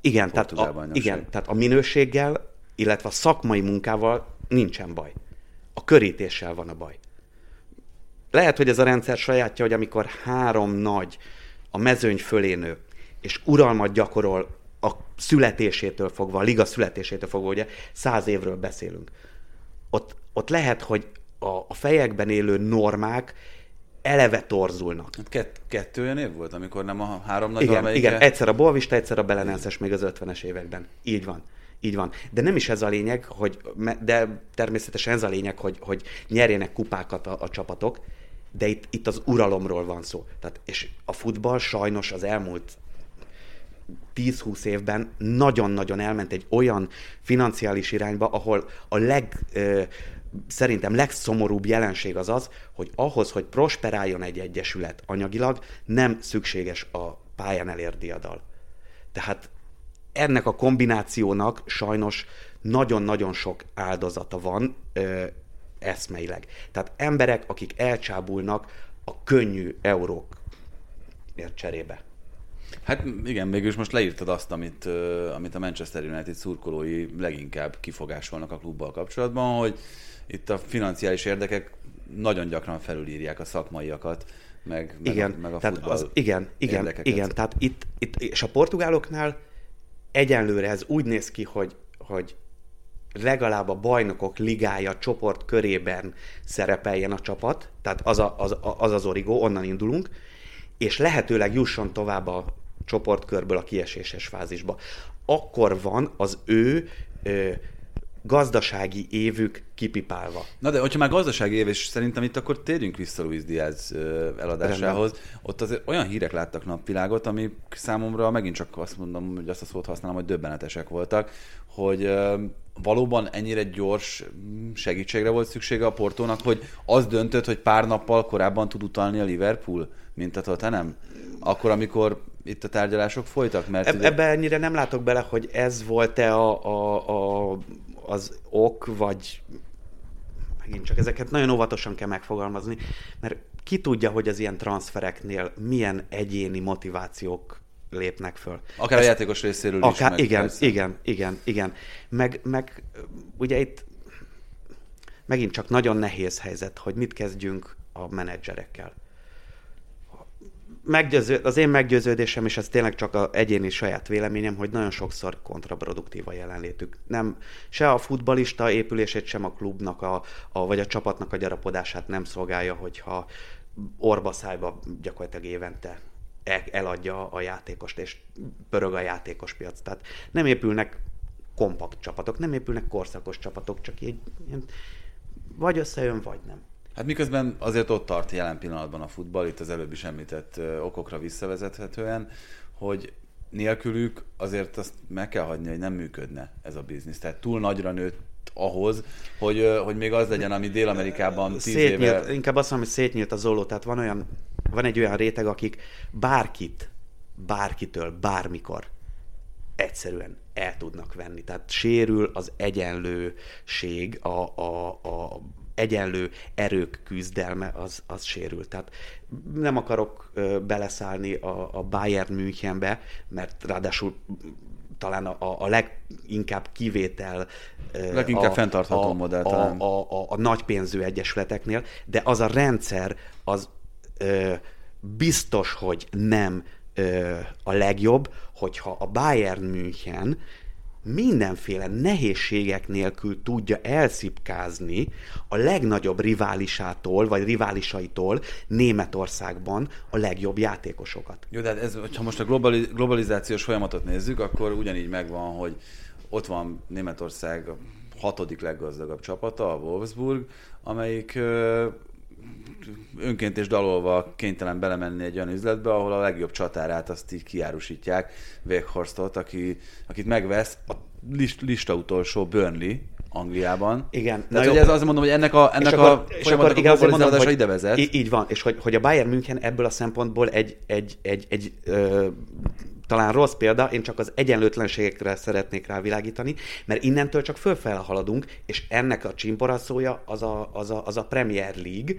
Igen, tehát a, igen, tehát a minőséggel, illetve a szakmai munkával nincsen baj. A körítéssel van a baj. Lehet, hogy ez a rendszer sajátja, hogy amikor három nagy a mezőny fölé nő, és uralmat gyakorol a születésétől fogva, a liga születésétől fogva, ugye száz évről beszélünk. Ott, ott lehet, hogy a, a fejekben élő normák eleve torzulnak. Hát kett, kettő olyan év volt, amikor nem a három nagy Igen, valamelyike- igen, egyszer a Bolvista, egyszer a Belenenses még az 50-es években. Így van. Így van. De nem is ez a lényeg, hogy, de természetesen ez a lényeg, hogy, hogy nyerjenek kupákat a, a csapatok, de itt, itt az uralomról van szó. Tehát, és a futball sajnos az elmúlt 10-20 évben nagyon-nagyon elment egy olyan financiális irányba, ahol a leg, ö, szerintem legszomorúbb jelenség az az, hogy ahhoz, hogy prosperáljon egy egyesület anyagilag, nem szükséges a pályán elért diadal. Tehát ennek a kombinációnak sajnos nagyon-nagyon sok áldozata van ö, eszmeileg. Tehát emberek, akik elcsábulnak a könnyű eurókért cserébe. Hát igen, mégis most leírtad azt, amit, amit a Manchester United szurkolói leginkább kifogásolnak a klubbal kapcsolatban, hogy itt a financiális érdekek nagyon gyakran felülírják a szakmaiakat, meg, meg, igen, a, meg a tehát futball az, igen, igen, érdekeket. igen, tehát itt, itt, és a portugáloknál egyenlőre ez úgy néz ki, hogy, hogy legalább a bajnokok ligája csoport körében szerepeljen a csapat, tehát az a, az, az, az origó, onnan indulunk, és lehetőleg jusson tovább a csoportkörből a kieséses fázisba. Akkor van az ő ö, gazdasági évük kipipálva. Na de hogyha már gazdasági év, és szerintem itt akkor térjünk vissza Luis Diaz eladásához. Ott azért olyan hírek láttak napvilágot, ami számomra megint csak azt mondom, hogy azt a szót használom, hogy döbbenetesek voltak, hogy valóban ennyire gyors mm, segítségre volt szüksége a Portónak, hogy az döntött, hogy pár nappal korábban tud utalni a Liverpool, mint a Tottenham? Akkor, amikor itt a tárgyalások folytak? Mert Eb- ugye- ebbe ennyire nem látok bele, hogy ez volt-e a, a, a, az ok, vagy megint csak ezeket nagyon óvatosan kell megfogalmazni, mert ki tudja, hogy az ilyen transfereknél milyen egyéni motivációk lépnek föl. Akár Ezt, a játékos részéről akár, is. Meg igen, persze. igen, igen, igen. Meg, meg ugye itt megint csak nagyon nehéz helyzet, hogy mit kezdjünk a menedzserekkel. Meggyőző, az én meggyőződésem, és ez tényleg csak a egyéni saját véleményem, hogy nagyon sokszor kontraproduktív a jelenlétük. Nem, se a futbalista épülését, sem a klubnak, a, a, vagy a csapatnak a gyarapodását nem szolgálja, hogyha orba szájba gyakorlatilag évente el, eladja a játékost, és pörög a játékos piac. Tehát nem épülnek kompakt csapatok, nem épülnek korszakos csapatok, csak így ilyen, vagy összejön, vagy nem. Hát miközben azért ott tart jelen pillanatban a futball, itt az előbb is említett okokra visszavezethetően, hogy nélkülük azért azt meg kell hagyni, hogy nem működne ez a biznisz. Tehát túl nagyra nőtt ahhoz, hogy, hogy még az legyen, ami Dél-Amerikában tíz Szétnyílt, éve... inkább azt mondom, hogy szétnyílt a zóló, tehát van olyan, van egy olyan réteg, akik bárkit, bárkitől, bármikor egyszerűen el tudnak venni. Tehát sérül az egyenlőség, a, a, a egyenlő erők küzdelme, az, az sérül. Tehát nem akarok beleszállni a, a Bayern Münchenbe, mert ráadásul talán a, a leginkább kivétel Leginkább a, fenntartható a, modell a, talán. a, a, a nagy pénzű egyesületeknél, de az a rendszer az ö, biztos, hogy nem ö, a legjobb, hogyha a Bayern München mindenféle nehézségek nélkül tudja elszipkázni a legnagyobb riválisától, vagy riválisaitól Németországban a legjobb játékosokat. Jó, de hát ez, ha most a globali, globalizációs folyamatot nézzük, akkor ugyanígy megvan, hogy ott van Németország hatodik leggazdagabb csapata, a Wolfsburg, amelyik önként és dalolva kénytelen belemenni egy olyan üzletbe, ahol a legjobb csatárát azt így kiárusítják, Weghorsztot, aki, akit megvesz a list, lista utolsó Burnley Angliában. Igen. Tehát ugye ez azt mondom, hogy ennek a, ennek a folyamatnak a igen, azért mondom, hogy ide vezet. í- Így van, és hogy, hogy a Bayern München ebből a szempontból egy, egy, egy, egy ö, talán rossz példa, én csak az egyenlőtlenségekre szeretnék rávilágítani, mert innentől csak fölfele haladunk, és ennek a csimboraszója az a, az, a, az a Premier League,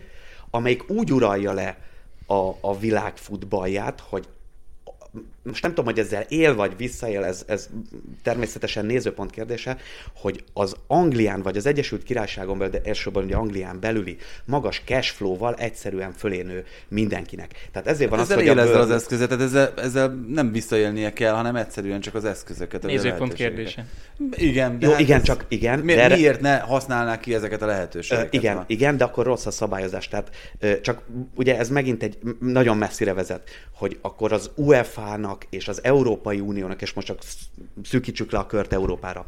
amelyik úgy uralja le a, a világ futballját, hogy most nem tudom, hogy ezzel él vagy visszaél, ez, ez természetesen nézőpont kérdése, hogy az Anglián vagy az Egyesült Királyságon belül, de elsősorban ugye Anglián belüli magas cashflow-val egyszerűen fölénő mindenkinek. Tehát ezért van Hát az, ezzel hogy él a ezzel az eszközet, tehát ezzel, ezzel nem visszaélnie kell, hanem egyszerűen csak az eszközöket. Nézőpont kérdése. Igen. Jó, hát igen, ez- csak igen, Mi, de erre- miért ne használnák ki ezeket a Ö, lehetőségeket? igen, Ha- igen, de akkor rossz a szabályozás. Tehát ö, csak ugye ez megint egy nagyon messzire vezet, hogy akkor az UEFA-nak és az Európai Uniónak, és most csak sz- szűkítsük le a kört Európára,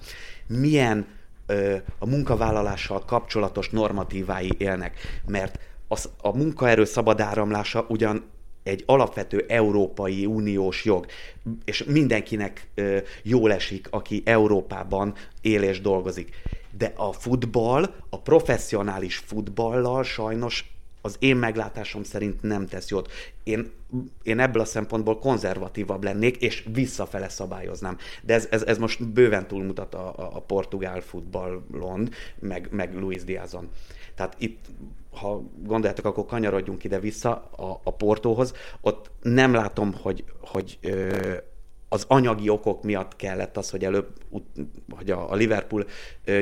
milyen ö, a munkavállalással kapcsolatos normatívái élnek. Mert az, a munkaerő szabad áramlása ugyan egy alapvető Európai Uniós jog, és mindenkinek ö, jól esik, aki Európában él és dolgozik. De a futball, a professzionális futballal sajnos az én meglátásom szerint nem tesz jót. Én, én ebből a szempontból konzervatívabb lennék, és visszafele szabályoznám. De ez, ez, ez most bőven túlmutat a, a, a portugál futballon, meg, meg Luis Diazon. Tehát itt ha gondoljátok, akkor kanyarodjunk ide-vissza a, a Portóhoz. Ott nem látom, hogy, hogy ö, az anyagi okok miatt kellett az, hogy előbb, hogy a, Liverpool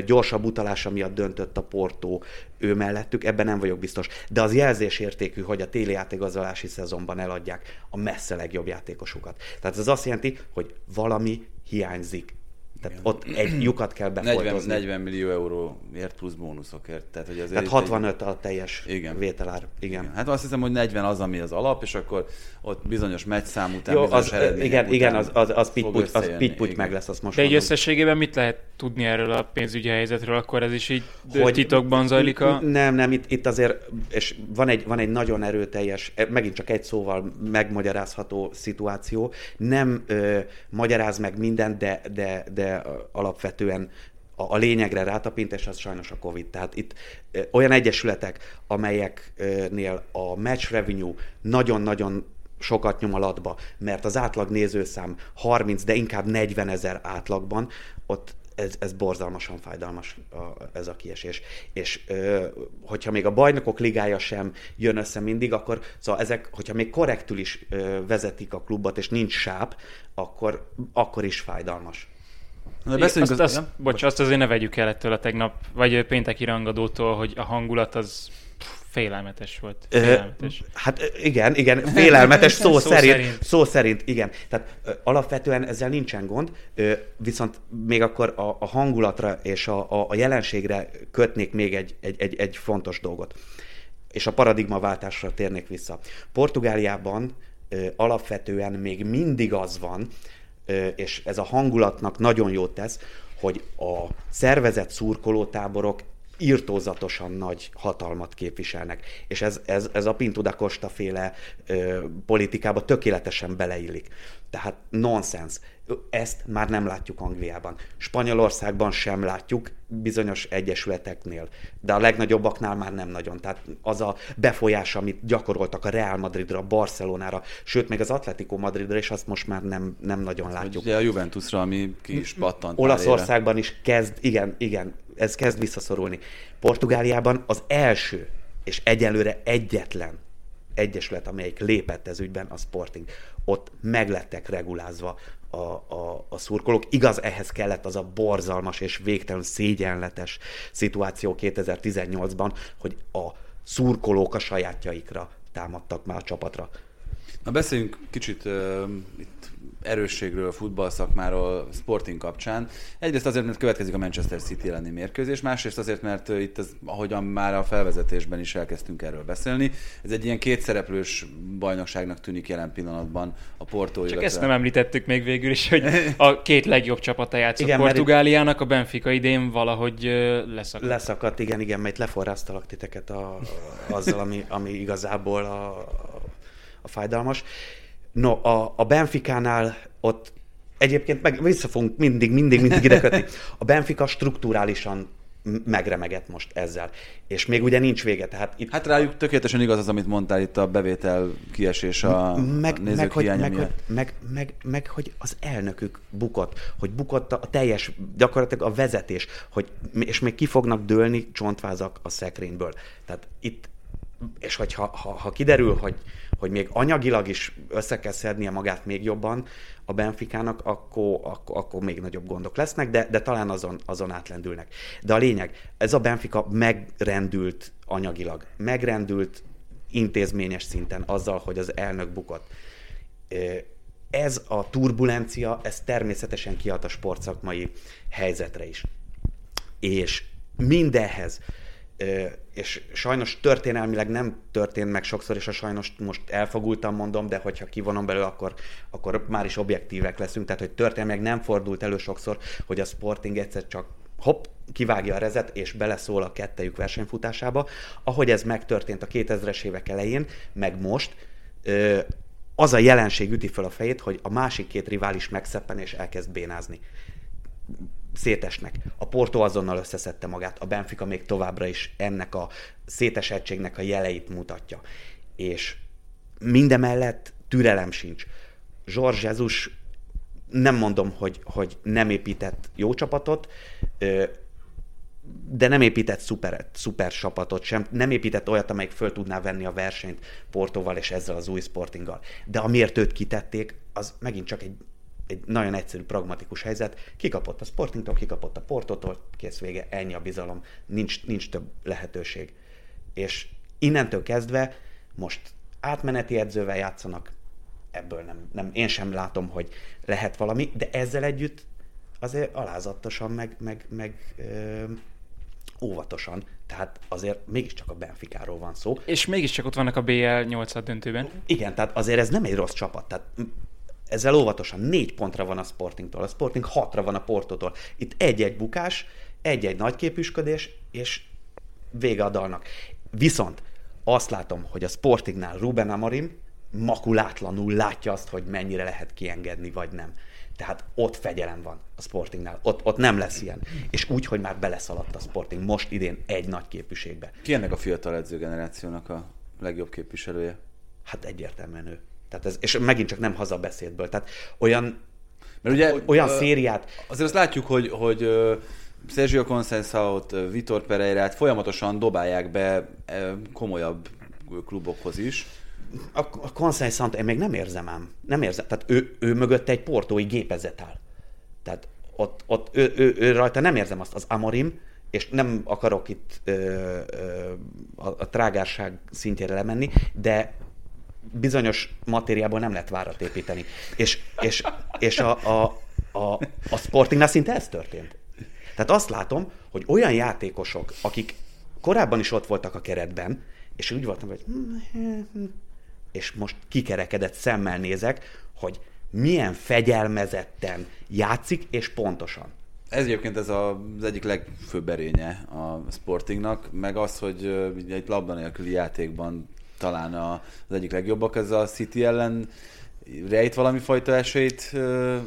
gyorsabb utalása miatt döntött a Portó ő mellettük, ebben nem vagyok biztos. De az jelzésértékű, hogy a téli játékgazolási szezonban eladják a messze legjobb játékosukat. Tehát ez azt jelenti, hogy valami hiányzik. Tehát ott egy (clears throat) lyukat kell 40, befoltozni. 40 millió euróért plusz bónuszokért. Tehát, hogy azért Tehát itt 65 a teljes Igen. vételár. Igen. Egy, hát azt hiszem, hogy 40 az, ami az alap, és akkor ott bizonyos meccszám után, Jó, az, igen, után igen, az, az, az pitput, az összejönni, pitput igen. meg lesz, azt most De egy mondom. összességében mit lehet tudni erről a pénzügyi helyzetről? Akkor ez is így Hogy- hogy titokban zajlik a... Nem, nem, itt, itt azért, és van egy, van egy nagyon erőteljes, e, megint csak egy szóval megmagyarázható szituáció. Nem ö, magyaráz meg mindent, de, de, de alapvetően a, a lényegre rátapint, és az sajnos a Covid. Tehát itt olyan egyesületek, amelyeknél a match revenue nagyon-nagyon sokat nyom alatba, mert az átlag nézőszám 30, de inkább 40 ezer átlagban, ott ez, ez borzalmasan fájdalmas a, ez a kiesés. És ö, hogyha még a bajnokok ligája sem jön össze mindig, akkor szóval ezek, hogyha még korrektül is ö, vezetik a klubot, és nincs sáp, akkor, akkor is fájdalmas. Na, beszéljünk azt, az, azt, bocs, azt azért ne vegyük el ettől a tegnap, vagy pénteki rangadótól, hogy a hangulat az Félelmetes volt. Félelmetes. Hát igen, igen, félelmetes (laughs) szó, szó, szerint, szerint. Szó szerint, igen. Tehát alapvetően ezzel nincsen gond, viszont még akkor a, a hangulatra és a, a, a jelenségre kötnék még egy, egy, egy, egy fontos dolgot. És a paradigmaváltásra térnék vissza. Portugáliában alapvetően még mindig az van, és ez a hangulatnak nagyon jót tesz, hogy a szervezett szurkolótáborok írtózatosan nagy hatalmat képviselnek. És ez, ez, ez a Pinto da Costa féle politikába tökéletesen beleillik. Tehát nonsens. Ezt már nem látjuk Angliában. Spanyolországban sem látjuk, bizonyos egyesületeknél, de a legnagyobbaknál már nem nagyon. Tehát az a befolyás, amit gyakoroltak a Real Madridra, a Barcelonára, sőt, még az Atletico Madridra, és azt most már nem, nem nagyon látjuk. Ugye a Juventusra, ami ki is pattant. Olaszországban is kezd, igen, igen, ez kezd visszaszorulni. Portugáliában az első és egyelőre egyetlen egyesület, amelyik lépett ez ügyben, a Sporting. Ott meglettek regulázva a, a, a szurkolók. Igaz, ehhez kellett az a borzalmas és végtelen szégyenletes szituáció 2018-ban, hogy a szurkolók a sajátjaikra támadtak már a csapatra. Na beszéljünk kicsit uh, itt erősségről, futballszakmáról, sporting kapcsán. Egyrészt azért, mert következik a Manchester City elleni mérkőzés, másrészt azért, mert itt, ez, ahogyan már a felvezetésben is elkezdtünk erről beszélni, ez egy ilyen kétszereplős bajnokságnak tűnik jelen pillanatban a Porto. Csak illetve... ezt nem említettük még végül is, hogy (laughs) a két legjobb csapata játszott igen, Portugáliának, a Benfica idén valahogy leszakadt. Leszakadt, igen, igen, mert leforráztalak titeket a, azzal, ami, ami igazából a, a fájdalmas. No, a, a Benficánál ott egyébként meg vissza fogunk mindig, mindig, mindig ide kötni. A Benfica strukturálisan megremegett most ezzel. És még ugye nincs vége. Tehát itt hát rájuk tökéletesen igaz az, amit mondtál itt a bevétel kiesés a, meg, a nézők meg, hogy, meg, hogy, meg, meg, meg, hogy az elnökük bukott, hogy bukott a teljes, gyakorlatilag a vezetés, hogy, és még ki fognak dőlni csontvázak a szekrényből. Tehát itt, és hogy ha, ha, ha kiderül, hogy, hogy még anyagilag is össze kell szednie magát még jobban a Benficának, akkor, akkor, akkor még nagyobb gondok lesznek, de, de talán azon, azon átlendülnek. De a lényeg, ez a Benfica megrendült anyagilag, megrendült intézményes szinten azzal, hogy az elnök bukott. Ez a turbulencia, ez természetesen kiad a sportszakmai helyzetre is. És mindehhez és sajnos történelmileg nem történt meg sokszor, és a sajnos most elfogultam mondom, de hogyha kivonom belőle, akkor, akkor már is objektívek leszünk. Tehát, hogy történelmileg nem fordult elő sokszor, hogy a Sporting egyszer csak hopp, kivágja a rezet, és beleszól a kettejük versenyfutásába. Ahogy ez megtörtént a 2000-es évek elején, meg most, az a jelenség üti fel a fejét, hogy a másik két rivális megszeppen és elkezd bénázni szétesnek. A Porto azonnal összeszedte magát, a Benfica még továbbra is ennek a szétesettségnek a jeleit mutatja. És mindemellett türelem sincs. George Jesus nem mondom, hogy, hogy nem épített jó csapatot, de nem épített szuper, szuper csapatot sem, nem épített olyat, amelyik föl tudná venni a versenyt Portóval és ezzel az új Sportinggal. De amiért őt kitették, az megint csak egy egy nagyon egyszerű, pragmatikus helyzet. Kikapott a Sportingtól, kikapott a Portotól, kész vége, ennyi a bizalom, nincs, nincs több lehetőség. És innentől kezdve most átmeneti edzővel játszanak, ebből nem, nem, én sem látom, hogy lehet valami, de ezzel együtt azért alázatosan, meg, meg, meg ö, óvatosan, tehát azért mégiscsak a Benficáról van szó. És mégiscsak ott vannak a BL 8 döntőben. Igen, tehát azért ez nem egy rossz csapat. Tehát ezzel óvatosan négy pontra van a Sportingtól, a Sporting hatra van a Portotól. Itt egy-egy bukás, egy-egy nagy képüsködés, és vége a dalnak. Viszont azt látom, hogy a Sportingnál Ruben Amorim makulátlanul látja azt, hogy mennyire lehet kiengedni, vagy nem. Tehát ott fegyelem van a Sportingnál. Ott, ott nem lesz ilyen. És úgy, hogy már beleszaladt a Sporting most idén egy nagy képviségbe. Ki ennek a fiatal edzőgenerációnak a legjobb képviselője? Hát egyértelműen ő. Tehát ez, és megint csak nem hazabeszédből. Tehát olyan Mert ugye, Olyan ö, szériát, Azért azt látjuk, hogy, hogy Sergio ö, Vitor Pereirát folyamatosan dobálják be komolyabb klubokhoz is. a, a Conceição-t én még nem érzem ám. Nem érzem. Tehát ő, ő mögött egy portói gépezet áll. Tehát ott, ott ő, ő, ő, rajta nem érzem azt az Amorim, és nem akarok itt ö, ö, a, a trágárság szintjére lemenni, de bizonyos matériából nem lehet várat építeni. És, és, és a, a, a, a Sportingnál szinte ez történt. Tehát azt látom, hogy olyan játékosok, akik korábban is ott voltak a keretben, és úgy voltam, hogy és most kikerekedett szemmel nézek, hogy milyen fegyelmezetten játszik, és pontosan. Ez egyébként ez a, az egyik legfőbb erénye a Sportingnak, meg az, hogy egy labda nélküli játékban talán a, az egyik legjobbak, ez a City ellen rejt valami fajta esélyt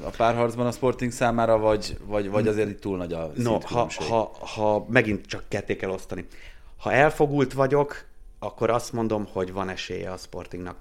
a párharcban a Sporting számára, vagy, vagy, vagy azért itt túl nagy a No, ha, ha, ha megint csak ketté kell osztani. Ha elfogult vagyok, akkor azt mondom, hogy van esélye a Sportingnak.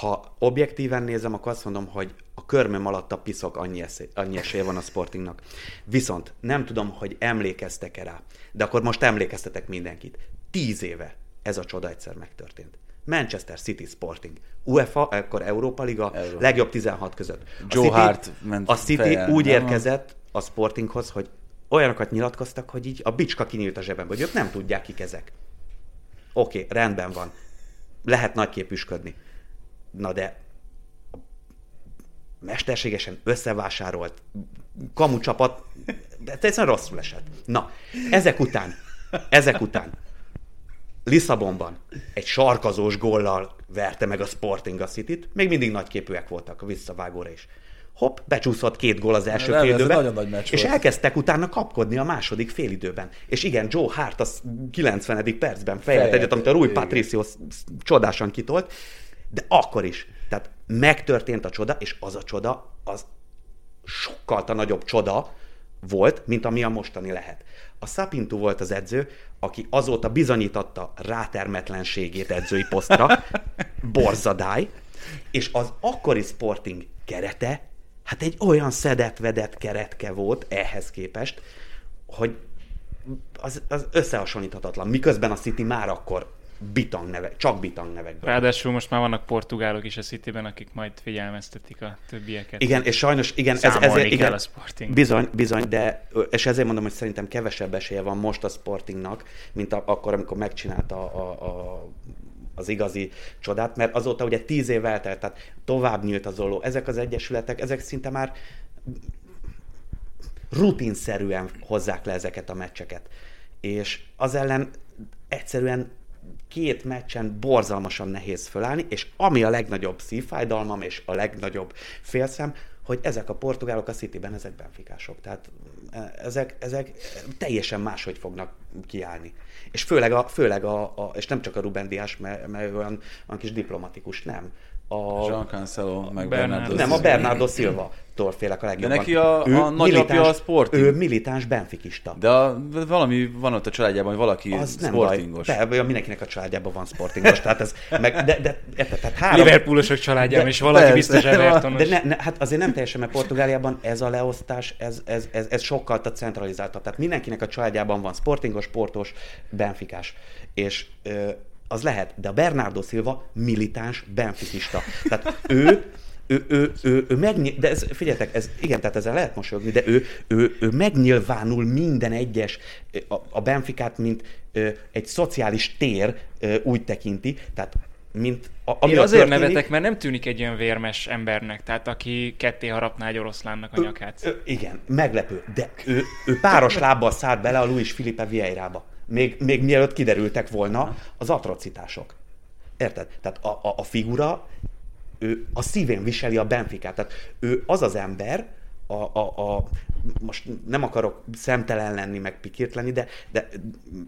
Ha objektíven nézem, akkor azt mondom, hogy a körmöm alatt a piszok annyi, esély, annyi esélye van a Sportingnak. Viszont nem tudom, hogy emlékeztek-e rá, de akkor most emlékeztetek mindenkit. Tíz éve ez a csoda egyszer megtörtént. Manchester City Sporting. UEFA, akkor Európa Liga, Európa. legjobb 16 között. A Joe City, Hart ment a City fejjel, úgy nem? érkezett a Sportinghoz, hogy olyanokat nyilatkoztak, hogy így a bicska kinyílt a zsebembe, hogy ők nem tudják, kik ezek. Oké, okay, rendben van. Lehet nagyképűsködni. Na de mesterségesen összevásárolt kamucsapat, de egyszerűen rosszul esett. Na, ezek után, ezek után Lisszabonban egy sarkazós gollal verte meg a Sporting a City-t, még mindig nagyképűek voltak a visszavágóra is. Hopp, becsúszott két gól az első félidőben, nagy és volt. elkezdtek utána kapkodni a második félidőben. És igen, Joe Hart az 90. percben Fejlett, egyet, amit a Rui. Patricio csodásan kitolt, de akkor is. Tehát megtörtént a csoda, és az a csoda, az sokkal nagyobb csoda volt, mint ami a mostani lehet. A Sapintu volt az edző, aki azóta bizonyította rátermetlenségét edzői posztra, (laughs) borzadály, és az akkori Sporting kerete, hát egy olyan szedett-vedett keretke volt ehhez képest, hogy az, az összehasonlíthatatlan. Miközben a City már akkor bitang nevek, csak bitang nevekből. Ráadásul most már vannak portugálok is a Cityben, akik majd figyelmeztetik a többieket. Igen, és sajnos, igen, ez, Számolni ezért, igen, a Sporting. Bizony, bizony, de és ezért mondom, hogy szerintem kevesebb esélye van most a Sportingnak, mint a, akkor, amikor megcsinálta a, a, az igazi csodát, mert azóta ugye tíz év eltelt, tehát tovább nyílt az olló. Ezek az egyesületek, ezek szinte már rutinszerűen hozzák le ezeket a meccseket. És az ellen egyszerűen két meccsen borzalmasan nehéz fölállni, és ami a legnagyobb szívfájdalmam, és a legnagyobb félszem, hogy ezek a portugálok a Cityben, ezek benfikások. Tehát e, ezek, ezek teljesen máshogy fognak kiállni. És főleg, a, főleg a, a és nem csak a Ruben Dias, mert, mert olyan, olyan kis diplomatikus, nem. A, Jean Cancelo, meg Bernardo nem, a. Bernardo Silva tól félek a legjobban. neki a- a nagyapja a Sporting. Ő militáns benfikista. De a, valami van ott a családjában, hogy valaki az nem sportingos. baj. De, mindenkinek a családjában van sportingos. tehát ez, meg, de, de, érted, tehát három, Liverpoolosok családjában De- is valaki persze, biztos (laughs) Evertonos. de ne, ne, hát azért nem teljesen, mert Portugáliában ez a leosztás, ez, ez, ez, ez sokkal centralizáltabb. Tehát mindenkinek a családjában van sportingos, sportos, benfikás. És ö, az lehet, de a Bernardo Silva militáns benfikista. Tehát ő ő, ő, ő, ő megnyil... de ez, figyeljetek, ez, igen, tehát ezzel lehet mosolyogni, de ő, ő, ő megnyilvánul minden egyes, a, a Benficát, mint ö, egy szociális tér ö, úgy tekinti, tehát mint a, ami Én azért történik- nevetek, mert nem tűnik egy olyan vérmes embernek, tehát aki ketté harapná egy oroszlánnak a nyakát. Ö, igen, meglepő. De ő, ő páros lábbal szállt bele a Luis Filipe Vieirába. Még, még mielőtt kiderültek volna az atrocitások. Érted? Tehát a, a, a figura, ő a szívén viseli a Benficát. Tehát ő az az ember, a, a, a, most nem akarok szemtelen lenni, meg pikirt lenni, de, de,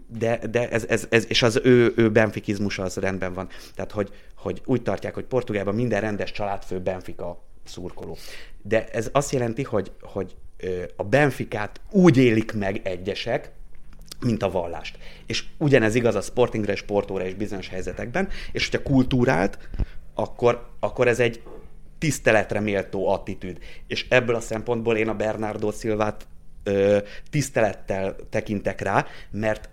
de, de ez, ez, ez, és az ő, ő benfikizmusa az rendben van. Tehát, hogy, hogy úgy tartják, hogy Portugálban minden rendes családfő Benfica szurkoló. De ez azt jelenti, hogy, hogy a Benficát úgy élik meg egyesek, mint a vallást. És ugyanez igaz a sportingre és sportóra is bizonyos helyzetekben, és hogyha kultúrált, akkor, akkor ez egy tiszteletre méltó attitűd. És ebből a szempontból én a Bernardo Silvát ö, tisztelettel tekintek rá, mert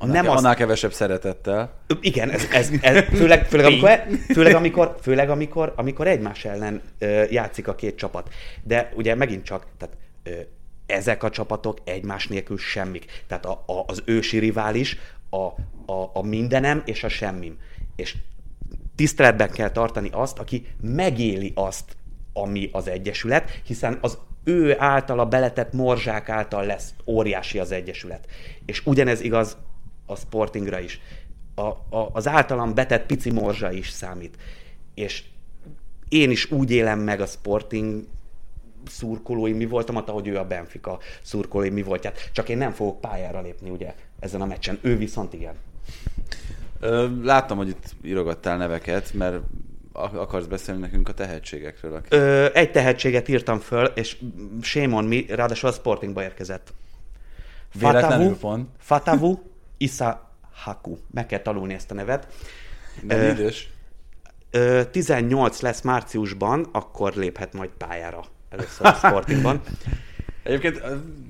Annál, nem ke- azt, annál kevesebb szeretettel. Igen, ez, ez, ez főleg, főleg, amikor, főleg, amikor, főleg amikor, amikor egymás ellen ö, játszik a két csapat. De ugye megint csak, tehát ö, ezek a csapatok egymás nélkül semmik. Tehát a, a, az ősi rivális, a, a, a mindenem és a semmim. És tiszteletben kell tartani azt, aki megéli azt, ami az Egyesület, hiszen az ő általa beletett morzsák által lesz óriási az Egyesület. És ugyanez igaz a Sportingra is. A, a, az általam betett pici morzsa is számít. És én is úgy élem meg a Sporting szurkolói mi voltam, ahogy ő a Benfica szurkolói mi voltját. Csak én nem fogok pályára lépni ugye ezen a meccsen. Ő viszont igen. Láttam, hogy itt írogattál neveket, mert ak- akarsz beszélni nekünk a tehetségekről. Akik... Ö, egy tehetséget írtam föl, és shame on me, ráadásul a Sportingba érkezett. Véletlenül pont. Fatavu Isa Haku. Meg kell tanulni ezt a nevet. Nem Ö, idős. Ö, 18 lesz márciusban, akkor léphet majd pályára először a Sportingban. (laughs) Egyébként